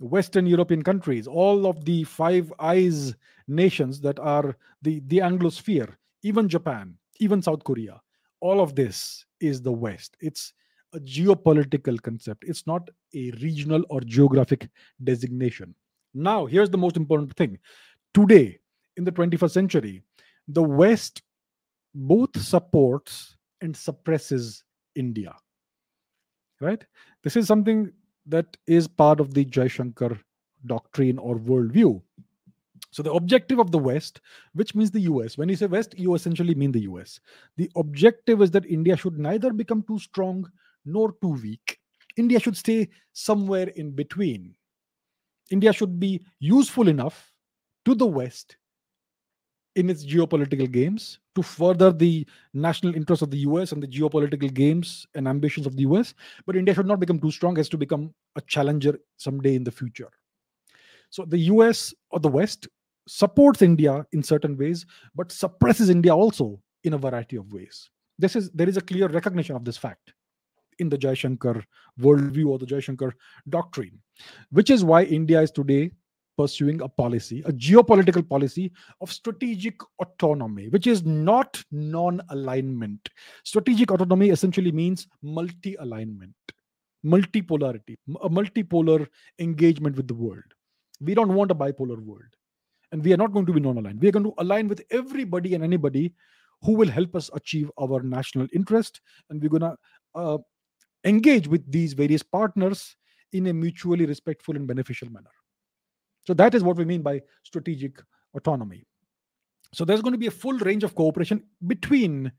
Western European countries, all of the Five Eyes nations that are the, the Anglosphere, even Japan, even South Korea, all of this is the West. It's a geopolitical concept, it's not a regional or geographic designation. Now, here's the most important thing. Today, in the 21st century, the West both supports and suppresses India. Right? This is something that is part of the Jaishankar doctrine or worldview. So, the objective of the West, which means the US, when you say West, you essentially mean the US. The objective is that India should neither become too strong nor too weak. India should stay somewhere in between. India should be useful enough to the West in its geopolitical games to further the national interests of the US and the geopolitical games and ambitions of the US. But India should not become too strong as to become a challenger someday in the future. So the US or the West supports India in certain ways, but suppresses India also in a variety of ways. This is there is a clear recognition of this fact in the Jaishankar worldview or the Jaishankar doctrine, which is why India is today pursuing a policy, a geopolitical policy of strategic autonomy, which is not non alignment. Strategic autonomy essentially means multi alignment, multipolarity, a multipolar engagement with the world. We don't want a bipolar world. And we are not going to be non aligned. We are going to align with everybody and anybody who will help us achieve our national interest. And we're going to uh, engage with these various partners in a mutually respectful and beneficial manner. So that is what we mean by strategic autonomy. So there's going to be a full range of cooperation between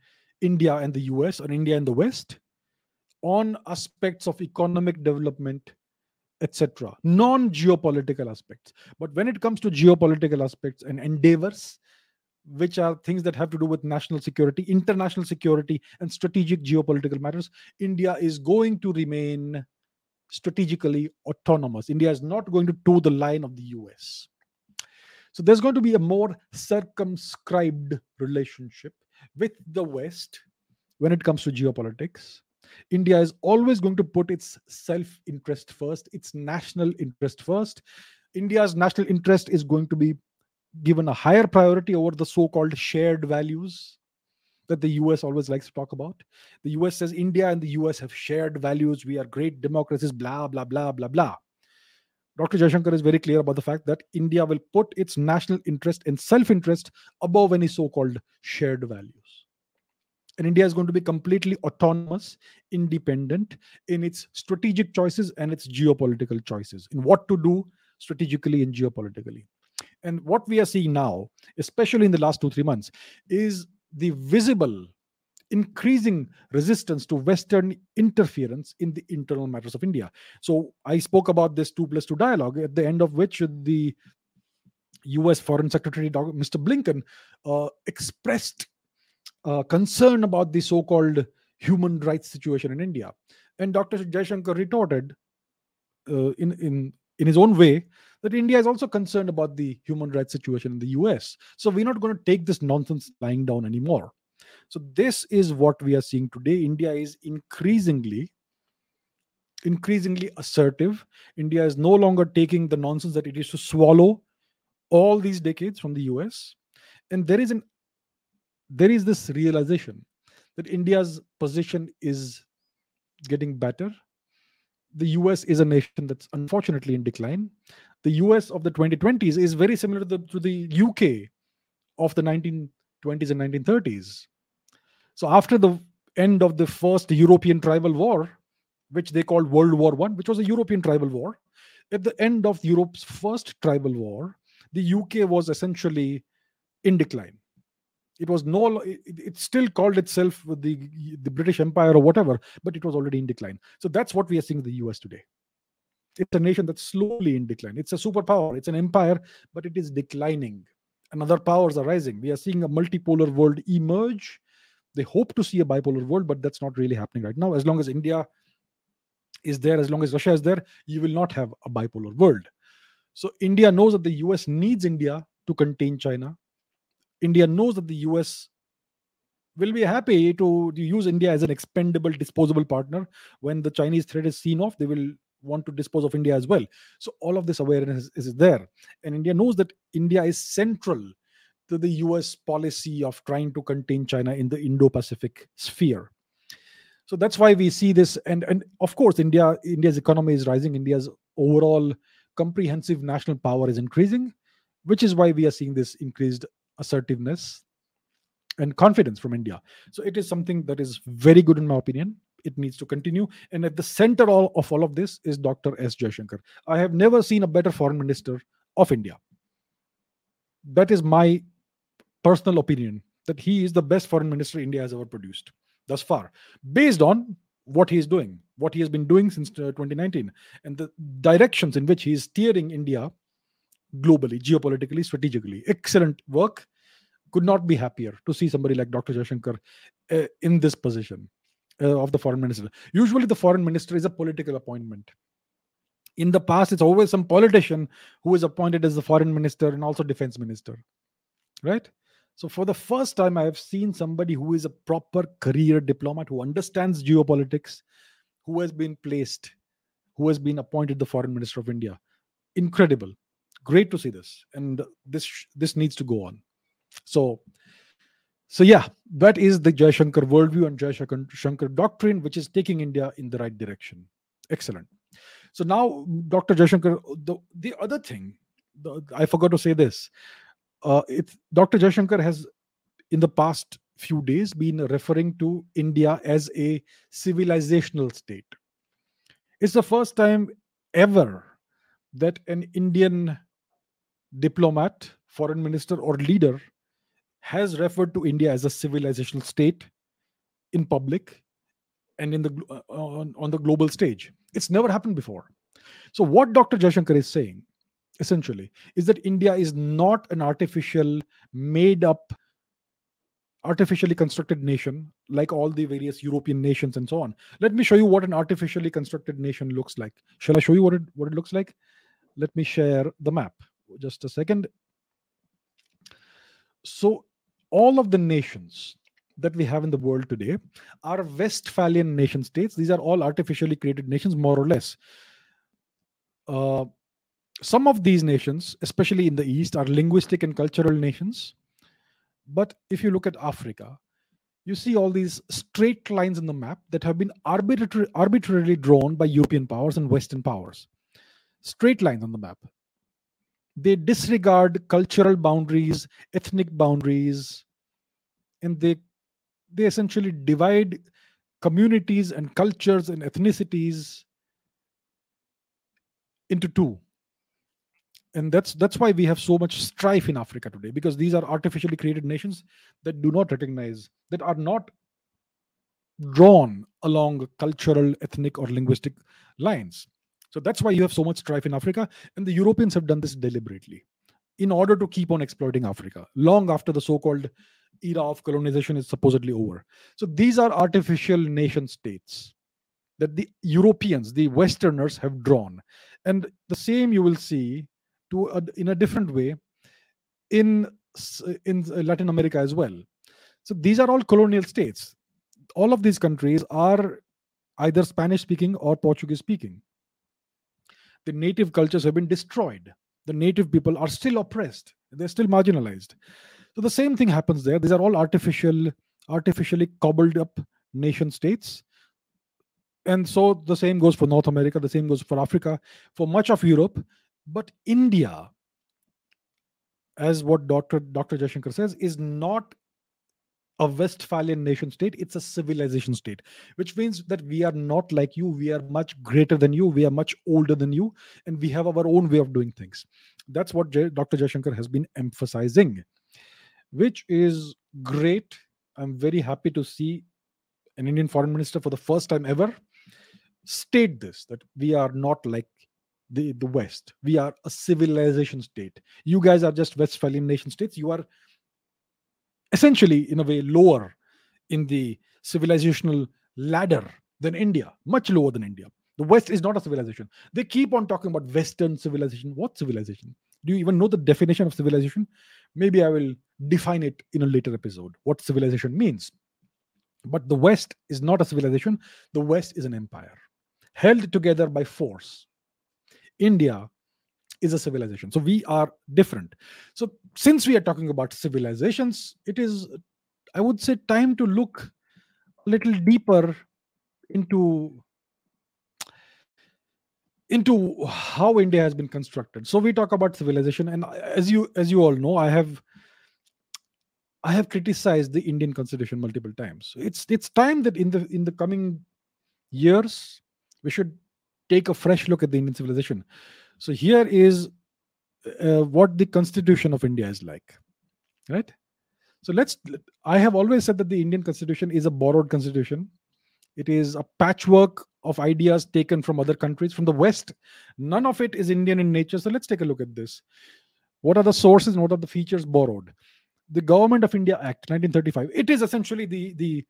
India and the US or India and the West on aspects of economic development, etc. Non geopolitical aspects. But when it comes to geopolitical aspects and endeavors, which are things that have to do with national security, international security, and strategic geopolitical matters, India is going to remain strategically autonomous. India is not going to toe the line of the US. So there's going to be a more circumscribed relationship with the West when it comes to geopolitics. India is always going to put its self interest first, its national interest first. India's national interest is going to be given a higher priority over the so called shared values that the US always likes to talk about. The US says India and the US have shared values. We are great democracies, blah, blah, blah, blah, blah. Dr. Jaishankar is very clear about the fact that India will put its national interest and self interest above any so called shared values. And India is going to be completely autonomous, independent in its strategic choices and its geopolitical choices in what to do strategically and geopolitically. And what we are seeing now, especially in the last two, three months, is the visible increasing resistance to Western interference in the internal matters of India. So I spoke about this two plus two dialogue, at the end of which the US Foreign Secretary Mr. Blinken uh, expressed uh, concern about the so called human rights situation in India. And Dr. Jaishankar retorted uh, in, in, in his own way that India is also concerned about the human rights situation in the US. So we're not going to take this nonsense lying down anymore. So this is what we are seeing today. India is increasingly increasingly assertive. India is no longer taking the nonsense that it used to swallow all these decades from the US. And there is an there is this realization that India's position is getting better. The US is a nation that's unfortunately in decline the US of the 2020s is very similar to the, to the UK of the 1920s and 1930s. So after the end of the first European tribal war, which they called World War One, which was a European tribal war, at the end of Europe's first tribal war, the UK was essentially in decline. It was no, it, it still called itself the the British Empire or whatever, but it was already in decline. So that's what we are seeing in the US today it's a nation that's slowly in decline. It's a superpower, it's an empire, but it is declining. And other powers are rising. We are seeing a multipolar world emerge. They hope to see a bipolar world, but that's not really happening right now. As long as India is there, as long as Russia is there, you will not have a bipolar world. So India knows that the US needs India to contain China. India knows that the US will be happy to, use India as an expendable, disposable partner. When the Chinese threat is seen off, they will want to dispose of India as well. So all of this awareness is, there. And India knows that India is central to the US policy of trying to contain China in the Indo-Pacific sphere. So that's why we see this. And, and of course, India India's economy is rising. India's overall comprehensive national power is increasing, which is why we are seeing this increased assertiveness and confidence from India. So it is something that is very good in my opinion it needs to continue. And at the center of all of this is Dr. S. Jaishankar. I have never seen a better foreign minister of India. That is my personal opinion that he is the best foreign minister India has ever produced thus far, based on what he is doing, what he has been doing since uh, 2019, and the directions in which he is steering India globally, geopolitically, strategically. Excellent work. could not be happier to see somebody like Dr. Jaishankar uh, in this position uh, of the foreign minister. Usually, the foreign minister is a political appointment. In the past, it's always some politician who is appointed as the foreign minister and also defense minister, right? So, for the first time, I have seen somebody who is a proper career diplomat who understands geopolitics, who has been placed, who has been appointed the foreign minister of India. Incredible, great to see this, and this this needs to go on. So, so yeah, that is the Jaishankar worldview and Jaishankar doctrine, which is taking India in the right direction. Excellent. So now, Dr. Jaishankar, the, the other thing, the, I forgot to say this. Uh, it, Dr. Jaishankar has, in the past few days, been referring to India as a civilizational state. It's the first time ever that an Indian diplomat, foreign minister, or leader has referred to India as a civilizational state in public and in the uh, on, on the global stage. It's never happened before. So what Dr. Jaishankar is saying essentially is that India is not an artificial, made up, artificially constructed nation like all the various European nations and so on. Let me show you what an artificially constructed nation looks like. Shall I show you what it what it looks like? Let me share the map. Just a second. So all of the nations that we have in the world today are Westphalian nation states. These are all artificially created nations, more or less. Uh, some of these nations, especially in the East, are linguistic and cultural nations. But if you look at Africa, you see all these straight lines in the map that have been arbitrary, arbitrarily drawn by European powers and Western powers. Straight lines on the map they disregard cultural boundaries ethnic boundaries and they they essentially divide communities and cultures and ethnicities into two. And that's that's why we have so much strife in africa today because these are artificially created nations that do not recognize that are not drawn along cultural ethnic or linguistic lines so that's why you have so much strife in Africa. And the Europeans have done this deliberately in order to keep on exploiting Africa long after the so called era of colonization is supposedly over. So these are artificial nation states that the Europeans, the Westerners, have drawn. And the same you will see to a, in a different way in in Latin America as well. So these are all colonial states. All of these countries are either Spanish speaking or Portuguese speaking the native cultures have been destroyed. The native people are still oppressed. They're still marginalized. So the same thing happens there. These are all artificial, artificially cobbled up nation states. And so the same goes for North America, the same goes for Africa, for much of Europe. But India, as what Dr. Dr. Jaishankar says, is not a Westphalian nation state, it's a civilization state, which means that we are not like you. We are much greater than you. We are much older than you. And we have our own way of doing things. That's what J- Dr. Jaishankar has been emphasizing, which is great. I'm very happy to see an Indian foreign minister for the first time ever state this that we are not like the, the West. We are a civilization state. You guys are just Westphalian nation states. You are essentially, in a way, lower in the civilizational ladder than India, much lower than India. The West is not a civilization. They keep on talking about Western civilization. What civilization? Do you even know the definition of civilization? Maybe I will define it in a later episode, what civilization means. But the West is not a civilization, the West is an empire held together by force. India is a civilization. So we are different. So since we are talking about civilizations, it is, I would say, time to look a little deeper into into how India has been constructed. So we talk about civilization, and as you as you all know, I have I have criticized the Indian Constitution multiple times. It's it's time that in the in the coming years we should take a fresh look at the Indian civilization. So here is uh, what the Constitution of India is like, right? So let's. I have always said that the Indian Constitution is a borrowed constitution. It is a patchwork of ideas taken from other countries, from the West. None of it is Indian in nature. So let's take a look at this. What are the sources and what are the features borrowed? the Government of India Act 1935. It is essentially the the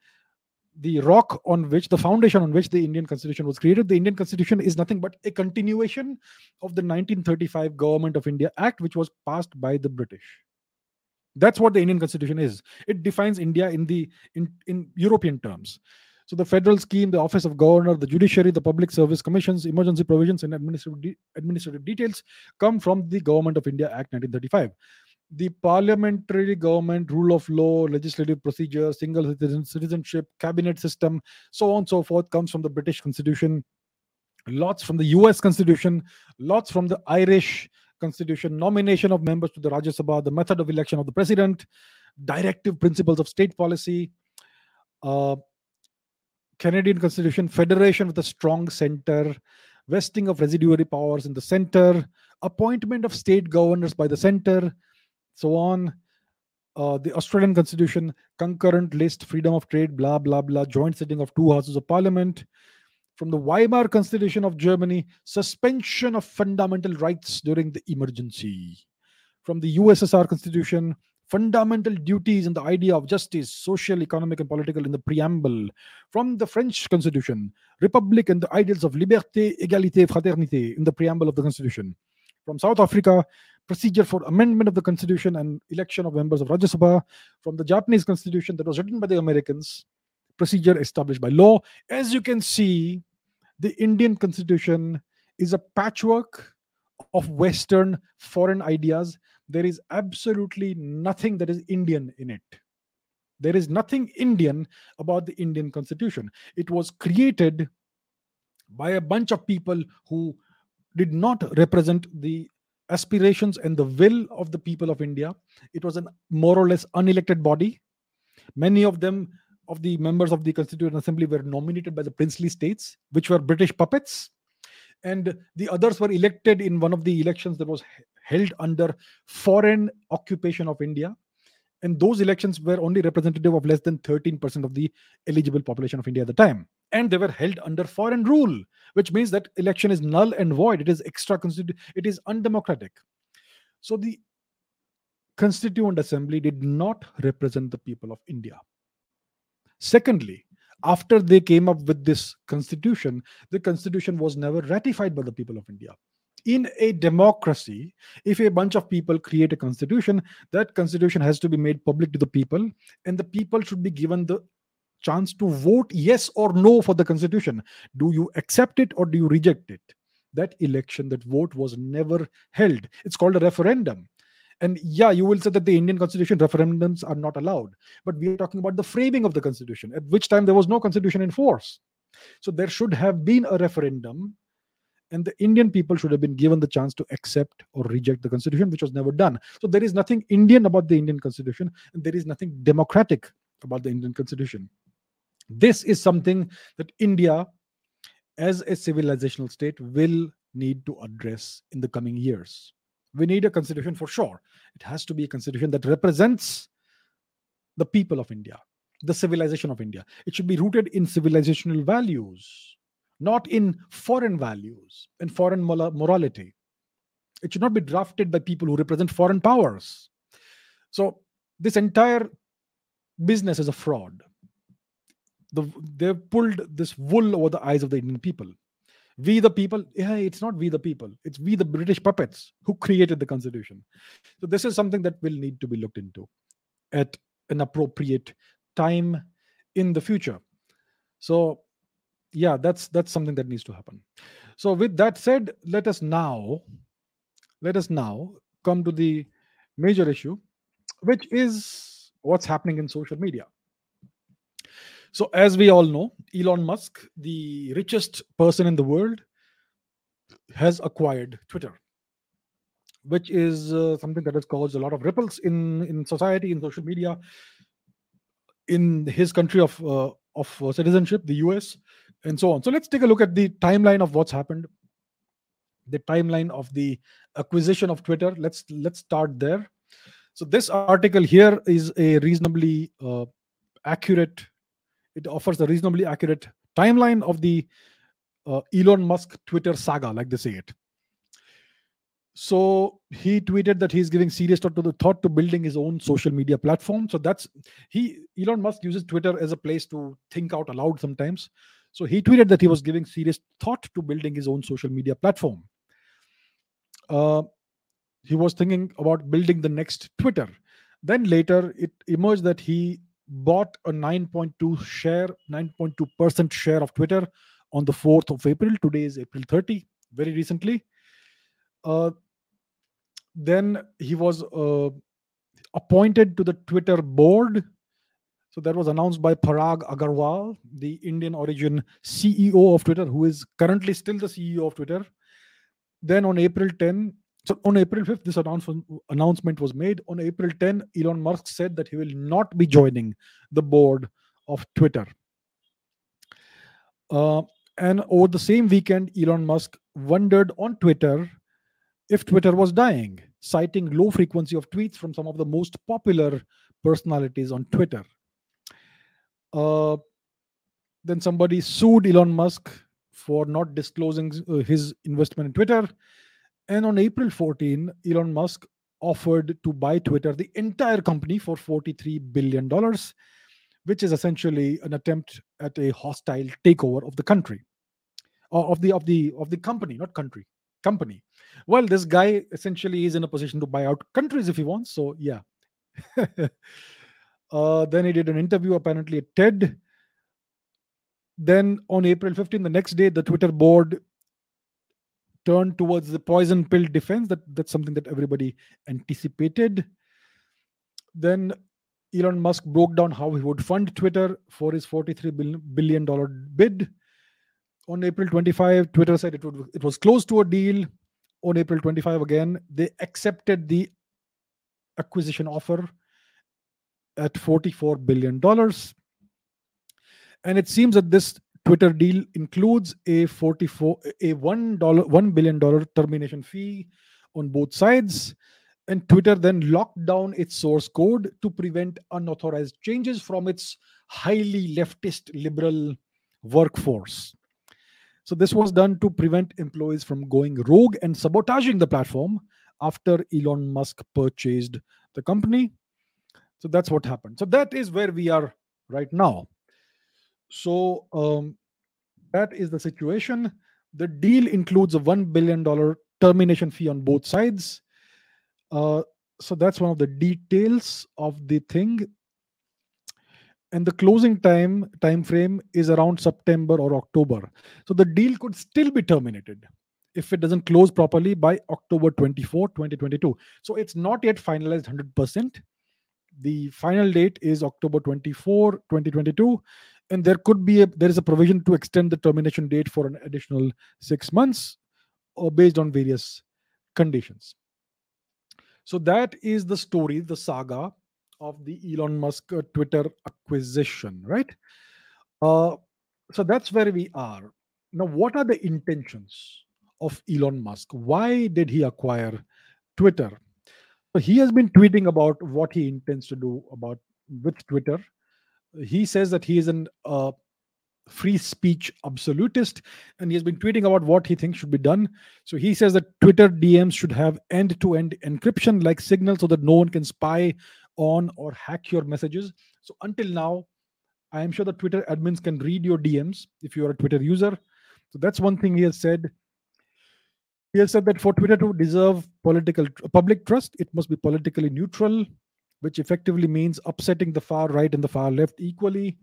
the rock on which the foundation on which the Indian Constitution was created. The Indian Constitution is nothing but a continuation of the 1935 Government of India Act, which was passed by the British. That's what the Indian Constitution is. It defines India in the in, in European terms. So the federal scheme, the office of governor, the judiciary, the public service commissions, emergency provisions, and administrative, de- administrative details come from the Government of India Act 1935 the parliamentary government, rule of law, legislative procedure, single citizen, citizenship, cabinet system, so on and so forth, comes from the British Constitution, lots from the US Constitution, lots from the Irish Constitution, nomination of members to the Rajya Sabha, the method of election of the president, directive principles of state policy, uh, Canadian Constitution, federation with a strong center, vesting of residuary powers in the center, appointment of state governors by the center, so on. Uh, the Australian Constitution, concurrent list, freedom of trade, blah, blah, blah, joint sitting of two houses of parliament. From the Weimar Constitution of Germany, suspension of fundamental rights during the emergency. From the USSR Constitution, fundamental duties and the idea of justice, social, economic, and political in the preamble. From the French Constitution, republic and the ideals of liberté, égalité, fraternité in the preamble of the Constitution. From South Africa, procedure for amendment of the constitution and election of members of Rajya Sabha from the Japanese constitution that was written by the Americans, procedure established by law. As you can see, the Indian constitution is a patchwork of Western foreign ideas. There is absolutely nothing that is Indian in it. There is nothing Indian about the Indian constitution. It was created by a bunch of people who did not represent the aspirations and the will of the people of India. It was a more or less unelected body. Many of them, of the members of the Constituent Assembly, were nominated by the princely states, which were British puppets. And the others were elected in one of the elections that was held under foreign occupation of India. And those elections were only representative of less than 13% of the eligible population of India at the time. And they were held under foreign rule which means that election is null and void. It is extra it is undemocratic. So the constituent assembly did not represent the people of india. Secondly after they came up with this constitution the constitution was never ratified by the people of india in a democracy if a bunch of people create a constitution that constitution has to be made public to the people and the people should be given the chance to vote yes or no for the constitution. Do you accept it or do you reject it? That election that vote was never held. It's called a referendum. And yeah you will say that the indian constitution referendums are not allowed but we are talking about the framing of the constitution at which time there was no constitution in force. So there should have been a referendum and the indian people should have been given the chance to accept or reject the constitution which was never done so there is nothing indian about the indian constitution and there is nothing democratic about the indian constitution this is something that India, as a civilizational state, will need to address in the coming years. We need a constitution for sure. It has to be a constitution that represents the people of India, the civilization of India. It should be rooted in civilizational values, not in foreign values and foreign morality. It should not be drafted by people who represent foreign powers. So, this entire business is a fraud the they've pulled this wool over the eyes of the Indian people. We the people, yeah, it's not we the people, it's we the British puppets who created the constitution. So this is something that will need to be looked into at an appropriate time in the future. So yeah, that's that's something that needs to happen. So with that said, let us now let us now come to the major issue, which is what's happening in social media. So, as we all know, Elon Musk, the richest person in the world, has acquired Twitter, which is uh, something that has caused a lot of ripples in in society, in social media, in his country of uh, of uh, citizenship, the US, and so on. So, let's take a look at the timeline of what's happened, the timeline of the acquisition of Twitter. Let's let's start there. So, this article here is a reasonably uh, accurate it offers a reasonably accurate timeline of the uh, Elon Musk Twitter saga, like they say it. so he tweeted that he's giving serious thought to the thought to building his own social media platform so that's he elon musk uses twitter as a place to think out aloud sometimes so he tweeted that he was giving serious thought to building his own social media platform. Uh, he was thinking about building the next twitter. Then later it emerged that he bought a 9.2 share 9.2% share of twitter on the 4th of april. Today is april 30 very recently. Uh, then he was uh, appointed to the Twitter board. So that was announced by Parag Agrawal, the Indian origin CEO of Twitter, who is currently still the CEO of Twitter. Then on April 10, so on April 5th, this announcement, announcement was made. On April 10, Elon Musk said that he will not be joining the board of Twitter. Uh, and over the same weekend, Elon Musk wondered on Twitter if Twitter was dying, citing low frequency of tweets from some of the most popular personalities on Twitter. Uh, then somebody sued Elon Musk for not disclosing uh, his investment in Twitter. And on April 14, Elon Musk offered to buy Twitter, the entire company, for $43 billion, which is essentially an attempt at a hostile takeover of the country, of the of the of the company, not country, company. Well, this guy essentially is in a position to buy out countries if he wants. So, yeah. uh, then he did an interview apparently at TED. Then on April 15, the next day, the Twitter board turned towards the poison pill defense. That that's something that everybody anticipated. Then Elon Musk broke down how he would fund Twitter for his 43 billion dollar bid. On April 25, Twitter said it would it was close to a deal on April 25 again, they accepted the acquisition offer at $44 billion. And it seems that this Twitter deal includes a 44 a one dollar one billion dollar termination fee on both sides. And Twitter then locked down its source code to prevent unauthorized changes from its highly leftist liberal workforce. So this was done to prevent employees from going rogue and sabotaging the platform after Elon Musk purchased the company. So that's what happened. So that is where we are right now. So um, that is the situation. The deal includes a $1 billion termination fee on both sides. Uh, so that's one of the details of the thing and the closing time time frame is around september or october so the deal could still be terminated if it doesn't close properly by october 24 2022 so it's not yet finalized 100% the final date is october 24 2022 and there could be a there is a provision to extend the termination date for an additional 6 months or uh, based on various conditions so that is the story the saga of the Elon Musk uh, Twitter acquisition, right? Uh, so that's where we are. Now, what are the intentions of Elon Musk? Why did he acquire Twitter? So he has been tweeting about what he intends to do about with Twitter. He says that he is an uh, free speech absolutist and he has been tweeting about what he thinks should be done so he says that twitter dms should have end-to-end encryption like signal so that no one can spy on or hack your messages. So until now, I am sure that Twitter admins can read your DMs if you are a Twitter user. So that's one thing he has said. He has said that for Twitter to deserve political public trust, it must be politically neutral, which effectively means upsetting the far right and the far left equally.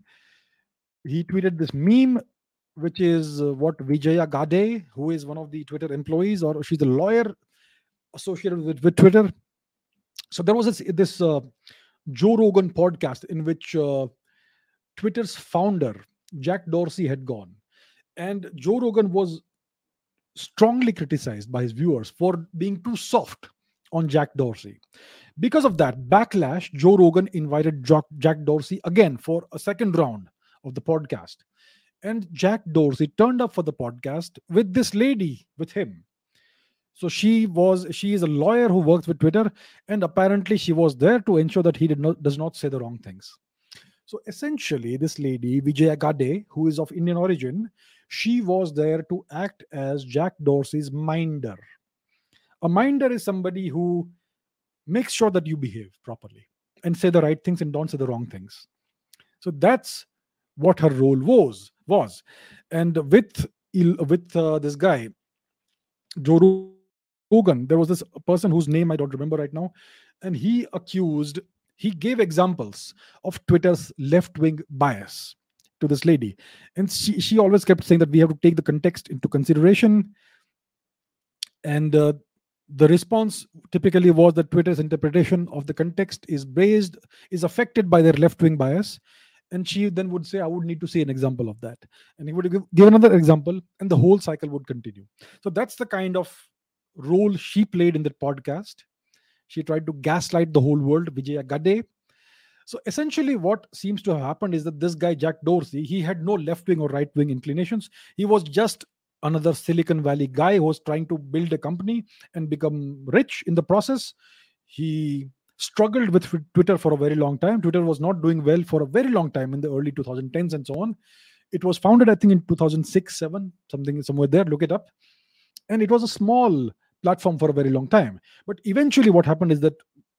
He tweeted this meme, which is uh, what Vijaya Gadde, who is one of the Twitter employees, or she's a lawyer associated with, with Twitter, so there was this, this uh, Joe Rogan podcast in which uh, Twitter's founder Jack Dorsey had gone, and Joe Rogan was strongly criticized by his viewers for being too soft on Jack Dorsey. Because of that backlash, Joe Rogan invited Jack Dorsey again for a second round of the podcast. And Jack Dorsey turned up for the podcast with this lady with him. So she was she is a lawyer who works with Twitter, and apparently she was there to ensure that he did not does not say the wrong things. So essentially, this lady Vijaya Gadde, who is of Indian origin, she was there to act as Jack Dorsey's minder. A minder is somebody who makes sure that you behave properly and say the right things and don't say the wrong things. So that's what her role was was, and with with uh, this guy, Joe Rogan, there was this person whose name I don't remember right now, and he accused, he gave examples of Twitter's left wing bias to this lady. And she, she always kept saying that we have to take the context into consideration. And uh, the response typically was that Twitter's interpretation of the context is based, is affected by their left wing bias. And she then would say, I would need to see an example of that. And he would give, give another example, and the whole cycle would continue. So that's the kind of role she played in that podcast. She tried to gaslight the whole world, Vijaya Gadde. So essentially, what seems to have happened is that this guy, Jack Dorsey, he had no left wing or right wing inclinations. He was just another Silicon Valley guy who was trying to build a company and become rich in the process. He struggled with Twitter for a very long time. Twitter was not doing well for a very long time in the early 2010s and so on. It was founded, I think, in 2006, 7, something somewhere there. Look it up. And it was a small platform for a very long time. But eventually, what happened is that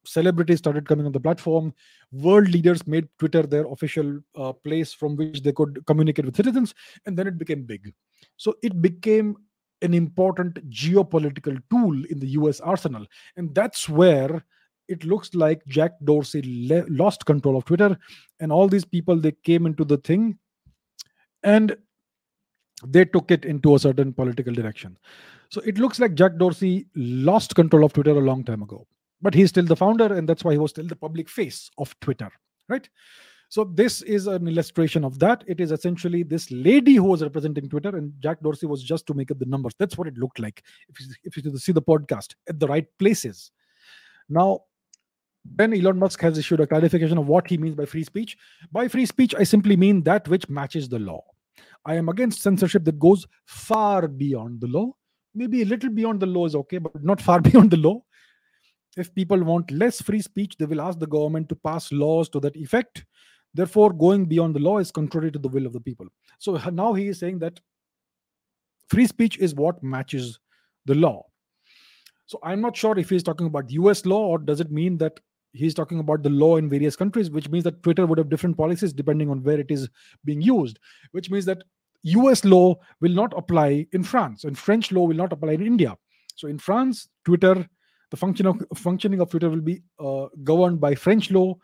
celebrities started coming on the platform. World leaders made Twitter their official uh, place from which they could communicate with citizens, and then it became big. So it became an important geopolitical tool in the US arsenal. And that's where it looks like Jack Dorsey le- lost control of Twitter, and all these people they came into the thing and they took it into a certain political direction. So it looks like Jack Dorsey lost control of Twitter a long time ago, but he's still the founder, and that's why he was still the public face of Twitter, right? So this is an illustration of that. It is essentially this lady who was representing Twitter, and Jack Dorsey was just to make up the numbers. That's what it looked like if you, if you see the podcast at the right places. Now, then Elon Musk has issued a clarification of what he means by free speech. By free speech, I simply mean that which matches the law. I am against censorship that goes far beyond the law maybe a little beyond the law is okay, but not far beyond the law. If people want less free speech, they will ask the government to pass laws to that effect. Therefore, going beyond the law is contrary to the will of the people. So now he is saying that free speech is what matches the law. So I'm not sure if he's talking about US law or does it mean that he's talking about the law in various countries, which means that Twitter would have different policies depending on where it is being used, which means that US law will not apply in France, and French law will not apply in India. So in France, Twitter, the function of, functioning of Twitter will be uh, governed by French law.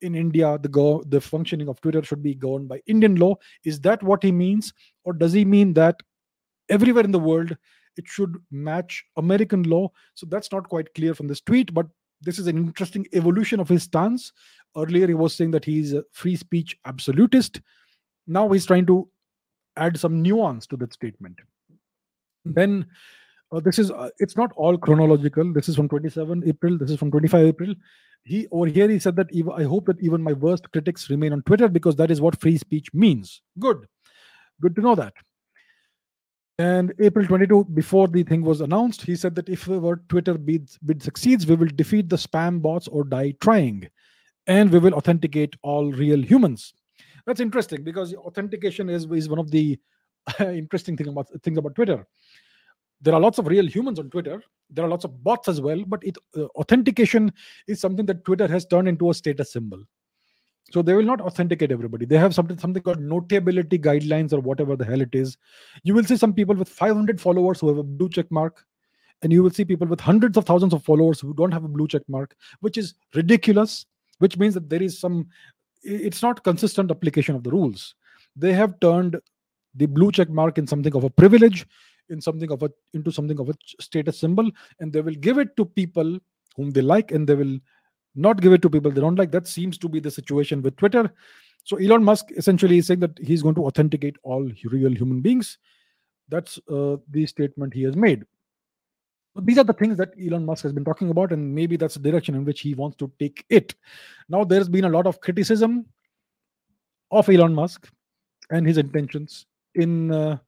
In India, the go, the functioning of Twitter should be governed by Indian law. Is that what he means, or does he mean that everywhere in the world it should match American law? So that's not quite clear from this tweet, but this is an interesting evolution of his stance. Earlier, he was saying that he's a free speech absolutist. Now he's trying to add some nuance to that statement. Then uh, this is uh, it's not all chronological. This is from 27 April. This is from 25 April. He over here he said that even, I hope that even my worst critics remain on Twitter because that is what free speech means. Good, good to know that. And April 22, before the thing was announced, he said that if our Twitter bid, bid succeeds, we will defeat the spam bots or die trying, and we will authenticate all real humans. That's interesting because authentication is, is one of the interesting thing about things about Twitter. There are lots of real humans on Twitter. There are lots of bots as well, but it uh, authentication is something that Twitter has turned into a status symbol. So they will not authenticate everybody. They have something something called notability guidelines or whatever the hell it is. You will see some people with 500 followers who have a blue check mark, and you will see people with hundreds of thousands of followers who don't have a blue check mark, which is ridiculous. Which means that there is some it's not consistent application of the rules they have turned the blue check mark in something of a privilege in something of a into something of a status symbol and they will give it to people whom they like and they will not give it to people they don't like. That seems to be the situation with twitter. So elon musk essentially is saying that he's going to authenticate all real human beings. That's uh, the statement he has made. These are the things that Elon Musk has been talking about, and maybe that's the direction in which he wants to take it. Now, there's been a lot of criticism of Elon Musk and his intentions in uh,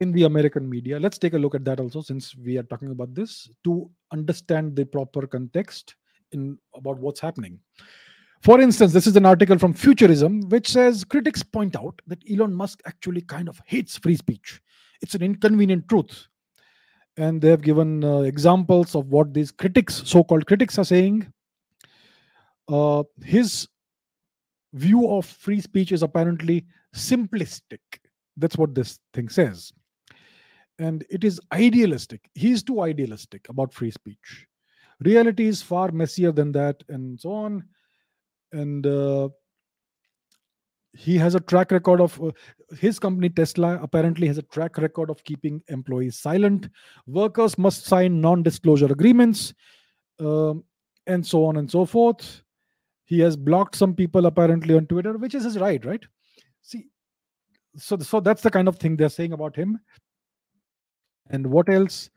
in the American media. Let's take a look at that also, since we are talking about this, to understand the proper context in about what's happening. For instance, this is an article from Futurism which says critics point out that Elon Musk actually kind of hates free speech. It's an inconvenient truth and they have given uh, examples of what these critics, so-called critics, are saying. Uh, his view of free speech is apparently simplistic. That's what this thing says. And it is idealistic. He's too idealistic about free speech. Reality is far messier than that, and so on. And uh, he has a track record of uh, his company tesla apparently has a track record of keeping employees silent workers must sign non-disclosure agreements um, and so on and so forth he has blocked some people apparently on twitter which is his right right see so so that's the kind of thing they're saying about him and what else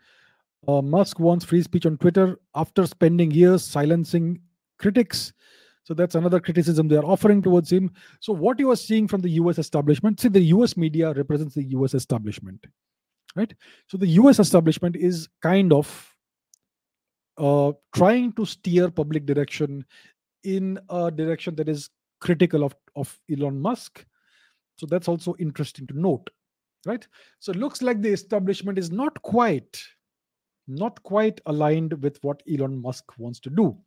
uh, musk wants free speech on twitter after spending years silencing critics so that's another criticism they are offering towards him. So what you are seeing from the US establishment, see the US media represents the US establishment, right? So the US establishment is kind of uh, trying to steer public direction in a direction that is critical of, of Elon Musk. So that's also interesting to note, right? So it looks like the establishment is not quite, not quite aligned with what Elon Musk wants to do.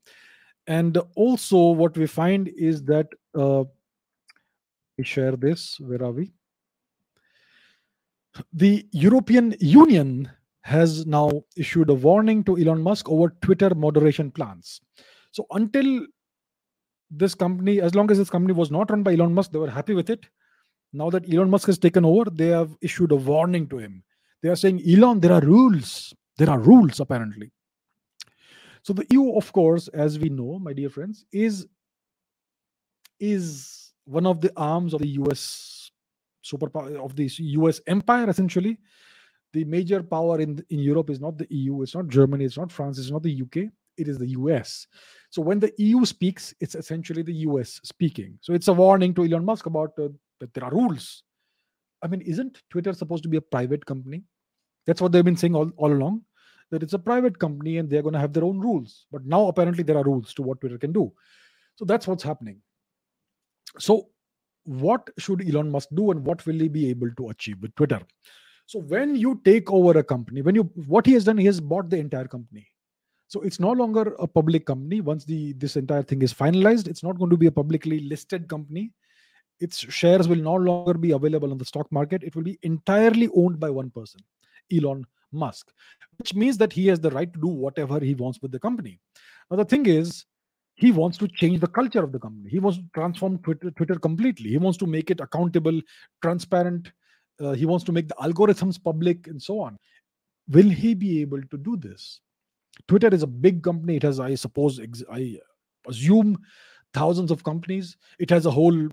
And also what we find is that uh, we share this. Where are we? The european union has now issued a warning to elon musk over twitter moderation plans. So until this company as long as this company was not run by elon musk they were happy with it now that elon musk has taken over they have issued a warning to him they are saying elon there are rules there are rules apparently so the EU, of course, as we know, my dear friends, is is one of the arms of the US superpower of the US empire. Essentially, the major power in in Europe is not the EU, it's not Germany, it's not France, it's not the UK, it is the US. So when the EU speaks, it's essentially the US speaking. So it's a warning to Elon Musk about uh, that there are rules. I mean, isn't Twitter supposed to be a private company? That's what they've been saying all, all along that it's a private company and they're going to have their own rules. But now apparently there are rules to what Twitter can do. So that's what's happening. So, what should Elon Musk do and what will he be able to achieve with Twitter? So, when you take over a company, when you what he has done, he has bought the entire company. So it's no longer a public company. Once the this entire thing is finalized, it's not going to be a publicly listed company. Its shares will no longer be available on the stock market. It will be entirely owned by one person, Elon Musk, which means that he has the right to do whatever he wants with the company. Now, the thing is, he wants to change the culture of the company. He wants to transform Twitter, Twitter completely. He wants to make it accountable, transparent. Uh, he wants to make the algorithms public and so on. Will he be able to do this? Twitter is a big company. It has, I suppose, ex- I assume, thousands of companies. It has a whole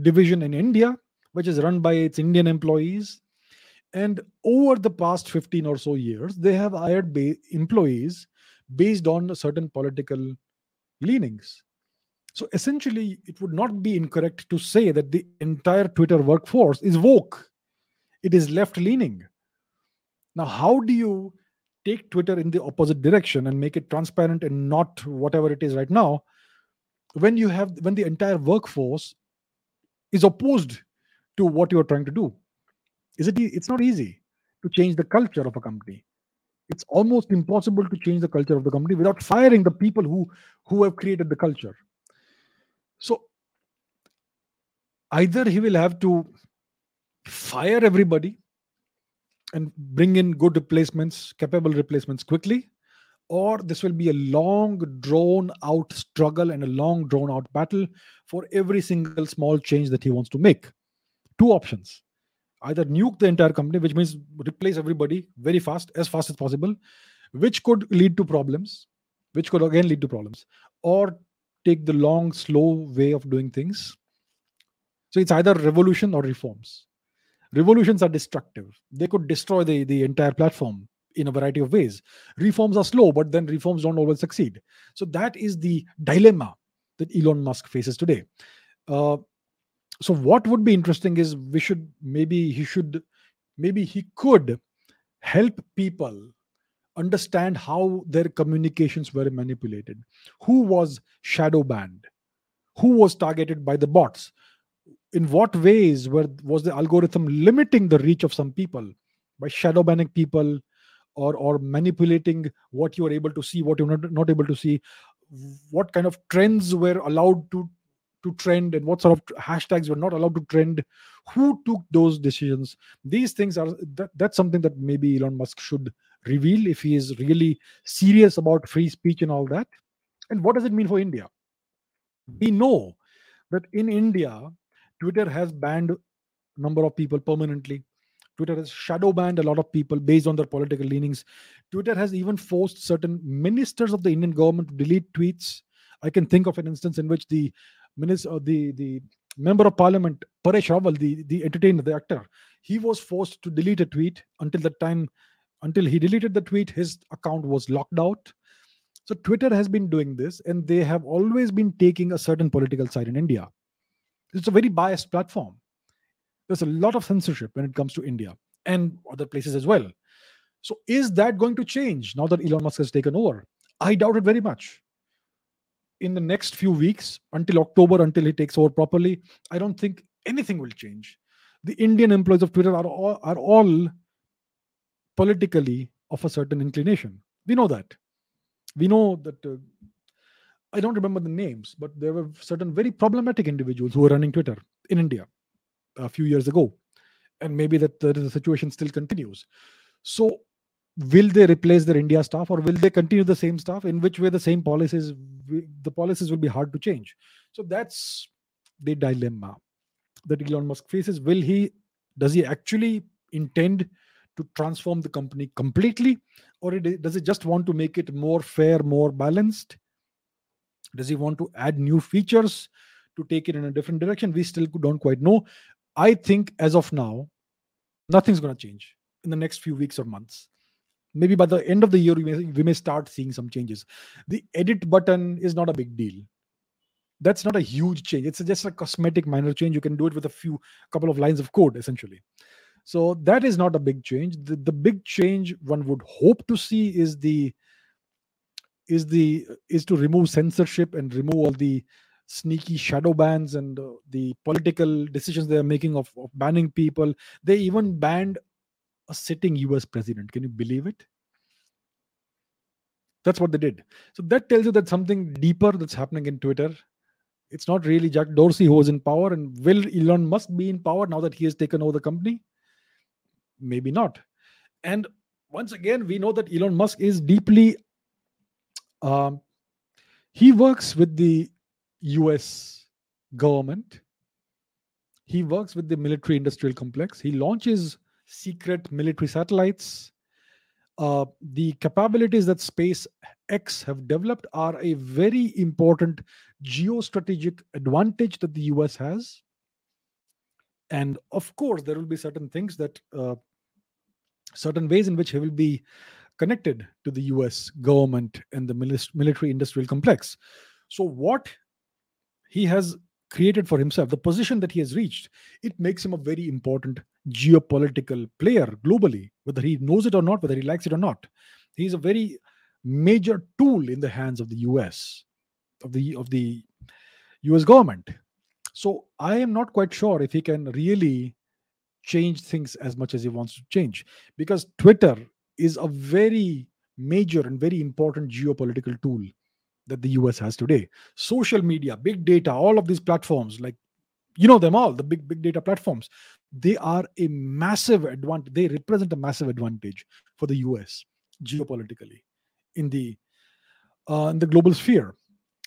division in India, which is run by its Indian employees. And over the past 15 or so years, they have hired ba- employees based on certain political leanings. So essentially, it would not be incorrect to say that the entire Twitter workforce is woke, it is left leaning. Now, how do you take Twitter in the opposite direction and make it transparent and not whatever it is right now when you have when the entire workforce is opposed to what you're trying to do? Is it? It's not easy to change the culture of a company. It's almost impossible to change the culture of the company without firing the people who who have created the culture. So either he will have to fire everybody and bring in good replacements, capable replacements quickly, or this will be a long drawn out struggle and a long drawn out battle for every single small change that he wants to make. Two options either nuke the entire company, which means replace everybody very fast, as fast as possible, which could lead to problems, which could again lead to problems, or take the long, slow way of doing things. So it's either revolution or reforms. Revolutions are destructive. They could destroy the, the entire platform in a variety of ways. Reforms are slow, but then reforms don't always succeed. So that is the dilemma that Elon Musk faces today. Uh, so what would be interesting is we should maybe he should maybe he could help people understand how their communications were manipulated who was shadow banned who was targeted by the bots in what ways were was the algorithm limiting the reach of some people by shadow banning people or or manipulating what you are able to see what you're not, not able to see. What kind of trends were allowed to to trend and what sort of hashtags were not allowed to trend? Who took those decisions? These things are that, that's something that maybe elon musk should reveal if he is really serious about free speech and all that. And what does it mean for india? We know that in india twitter has banned a number of people permanently Twitter has shadow banned a lot of people based on their political leanings. Twitter has even forced certain ministers of the Indian government to delete tweets. I can think of an instance in which the minister, uh, the the member of parliament Paresh Rawal, the the entertainer, the actor, he was forced to delete a tweet until the time until he deleted the tweet, his account was locked out. So Twitter has been doing this, and they have always been taking a certain political side in India. It's a very biased platform there's a lot of censorship when it comes to India and other places as well. So, is that going to change now that Elon Musk has taken over? I doubt it very much. In the next few weeks, until October, until he takes over properly, I don't think anything will change. The Indian employees of Twitter are all, are all politically of a certain inclination. We know that. We know that. Uh, I don't remember the names, but there were certain very problematic individuals who were running Twitter in India a few years ago and maybe that the situation still continues. So will they replace their india staff or will they continue the same staff? In which way the same policies the policies will be hard to change. So that's the dilemma that elon musk faces. Will he does he actually intend to transform the company completely or does he just want to make it more fair more balanced? Does he want to add new features to take it in a different direction? We still don't quite know I think as of now, nothing's going to change in the next few weeks or months. Maybe by the end of the year, we may, we may start seeing some changes. The edit button is not a big deal. That's not a huge change. It's just a cosmetic minor change. You can do it with a few couple of lines of code, essentially. So that is not a big change. The, the big change one would hope to see is the is the is to remove censorship and remove all the sneaky shadow bans and uh, the political decisions they are making of, of banning people. They even banned a sitting US president. Can you believe it? That's what they did. So that tells you that something deeper that's happening in Twitter. It's not really Jack Dorsey who was in power, and will Elon Musk be in power now that he has taken over the company? Maybe not. And once again, we know that Elon Musk is deeply. Um, he works with the US government. He works with the military industrial complex. He launches secret military satellites. Uh, the capabilities that SpaceX have developed are a very important geostrategic advantage that the US has. And of course, there will be certain things that, uh, certain ways in which he will be connected to the US government and the military industrial complex. So, what he has created for himself, the position that he has reached, it makes him a very important geopolitical player globally, whether he knows it or not, whether he likes it or not. He's a very major tool in the hands of the US, of the of the US government. So I am not quite sure if he can really change things as much as he wants to change because Twitter is a very major and very important geopolitical tool that the US has today. Social media, big data, all of these platforms, like you know them all, the big big data platforms, they are a massive advantage. They represent a massive advantage for the US geopolitically in the uh, in the global sphere.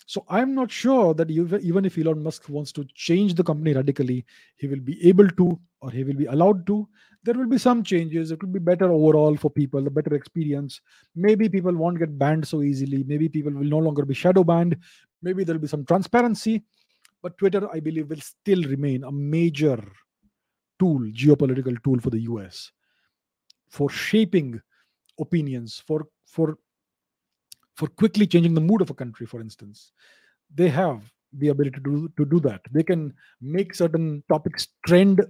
So I'm not sure that even if Elon Musk wants to change the company radically, he will be able to or he will be allowed to. There will be some changes. It will be better overall for people, a better experience. Maybe people won't get banned so easily. Maybe people will no longer be shadow banned. Maybe there will be some transparency. But Twitter, I believe, will still remain a major tool, geopolitical tool for the US for shaping opinions, for for for quickly changing the mood of a country, for instance. They have the ability to to do that. They can make certain topics trend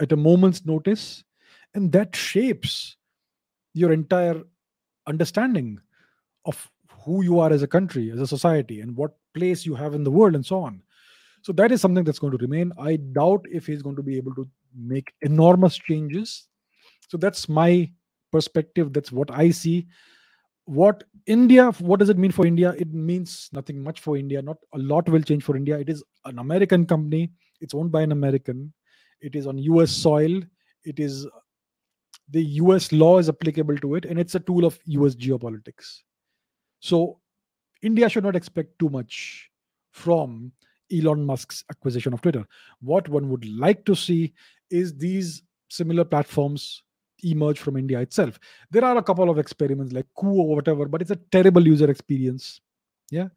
at a moment's notice, and that shapes your entire understanding of who you are as a country, as a society, and what place you have in the world, and so on. So that is something that's going to remain. I doubt if he's going to be able to make enormous changes. So that's my perspective. That's what I see. What India, what does it mean for India? It means nothing much for India. Not a lot will change for India. It is an American company. It's owned by an American. It is on US soil. It is the US law is applicable to it, and it's a tool of US geopolitics. So India should not expect too much from Elon Musk's acquisition of Twitter. What one would like to see is these similar platforms emerge from India itself. There are a couple of experiments like Koo or whatever, but it's a terrible user experience. Yeah.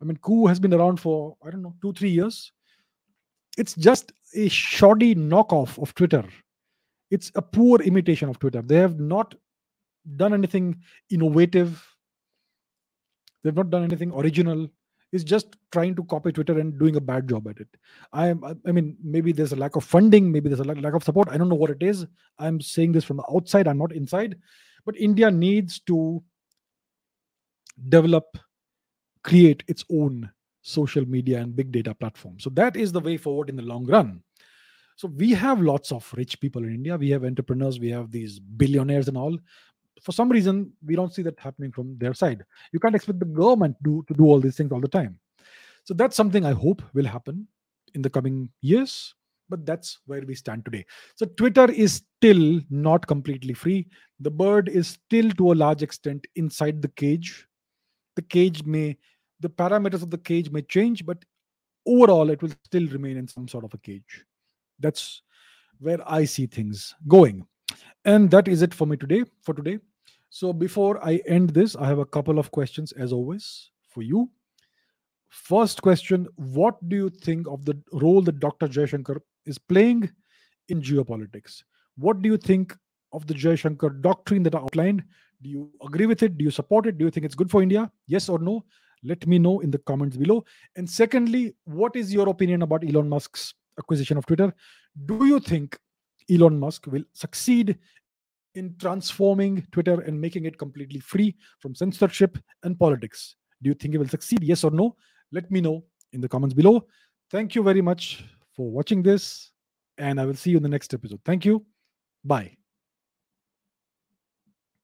I mean, Koo has been around for, I don't know, two, three years. It's just a shoddy knockoff of Twitter. It's a poor imitation of Twitter. They have not done anything innovative. They've not done anything original It's just trying to copy Twitter and doing a bad job at it. I am, I mean, maybe there's a lack of funding, maybe there's a lack of support. I don't know what it is. I'm saying this from the outside, I'm not inside. But India needs to develop, create its own social media and big data platforms. So that is the way forward in the long run. So we have lots of rich people in India. We have entrepreneurs, we have these billionaires and all. For some reason we don't see that happening from their side. You can't expect the government do, to do all these things all the time. So that's something i hope will happen in the coming years but that's where we stand today. So twitter is still not completely free. The bird is still to a large extent inside the cage. The cage may the parameters of the cage may change but overall it will still remain in some sort of a cage. That's where i see things going. And that is it for me today for today. So before i end this i have a couple of questions as always for you. First question what do you think of the role that dr jaishankar is playing in geopolitics? What do you think of the jaishankar doctrine that i outlined? Do you agree with it? Do you support it? Do you think it's good for india? Yes or no let me know in the comments below and secondly what is your opinion about elon musk's acquisition of twitter do you think Elon Musk will succeed in transforming Twitter and making it completely free from censorship and politics. Do you think he will succeed? Yes or no? Let me know in the comments below. Thank you very much for watching this, and I will see you in the next episode. Thank you. Bye.